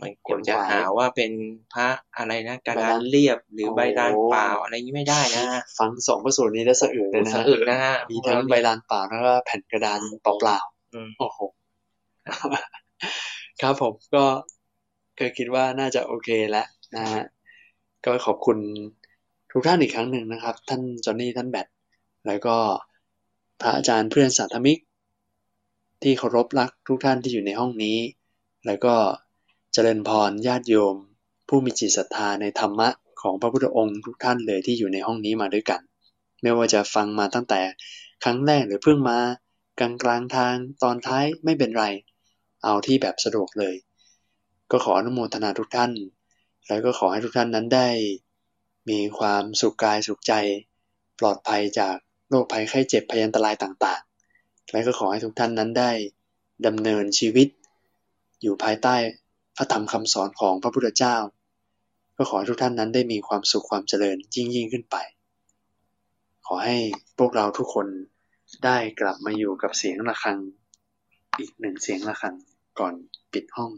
มันขควนรจะขวายหาว่าเป็นพระอะไรนะกระใบดาลานนเรียบหรือโอ้ใบลานเปล่าอะไรอย่างนี้ไม่ได้นะ ฟังสองพระสูตรนี้ได้สะอึกเลยนะสะอึกนะฮะมีทั้งใบลานเปล่าแล้วก็แผ่นกระดานเปล่าอืมๆโอ้โหครับผมก็เคยคิดว่าน่าจะโอเคแล้วนะฮะก็ขอบคุณทุกท่านอีกครั้งหนึ่งนะครับ ท่านจอห์นนี่ท่านแบทแล้วก็พระอาจารย์เพื่อนสาธมิก ที่เคารพรักทุกท่านที่อยู่ในห้องนี้ แล้วก็ เจริญพรญาติโยม ผู้มีจิตศรัทธาในธรรมะของพระพุทธองค์ทุกท่านเลยที่อยู่ในห้องนี้มาด้วยกัน ไม่ว่าจะฟังมาตั้งแต่ครั้งแรกหรือเพิ่งมากลางกลางทางตอนท้ายไม่เป็นไร เอาที่แบบสะดวกเลย ก็ขออนุโมทนาทุกท่าน แล้วก็ขอให้ทุกท่านนั้นได้ มีความสุขกายสุขใจ ปลอดภัยจากโรคภัยไข้เจ็บพยันตรายต่างๆ และก็ขอให้ทุกท่านนั้นได้ดำเนินชีวิต อยู่ภายใต้ ระธรรมคำสอนของพระพุทธเจ้า ก็ขอทุกท่านนั้นได้มีความสุขความเจริญยิ่งยิ่งขึ้นไป ขอให้พวกเราทุกคนได้กลับมาอยู่กับเสียงะระฆัง อีกหนึ่งเสียงะระฆังก่อนปิดห้อง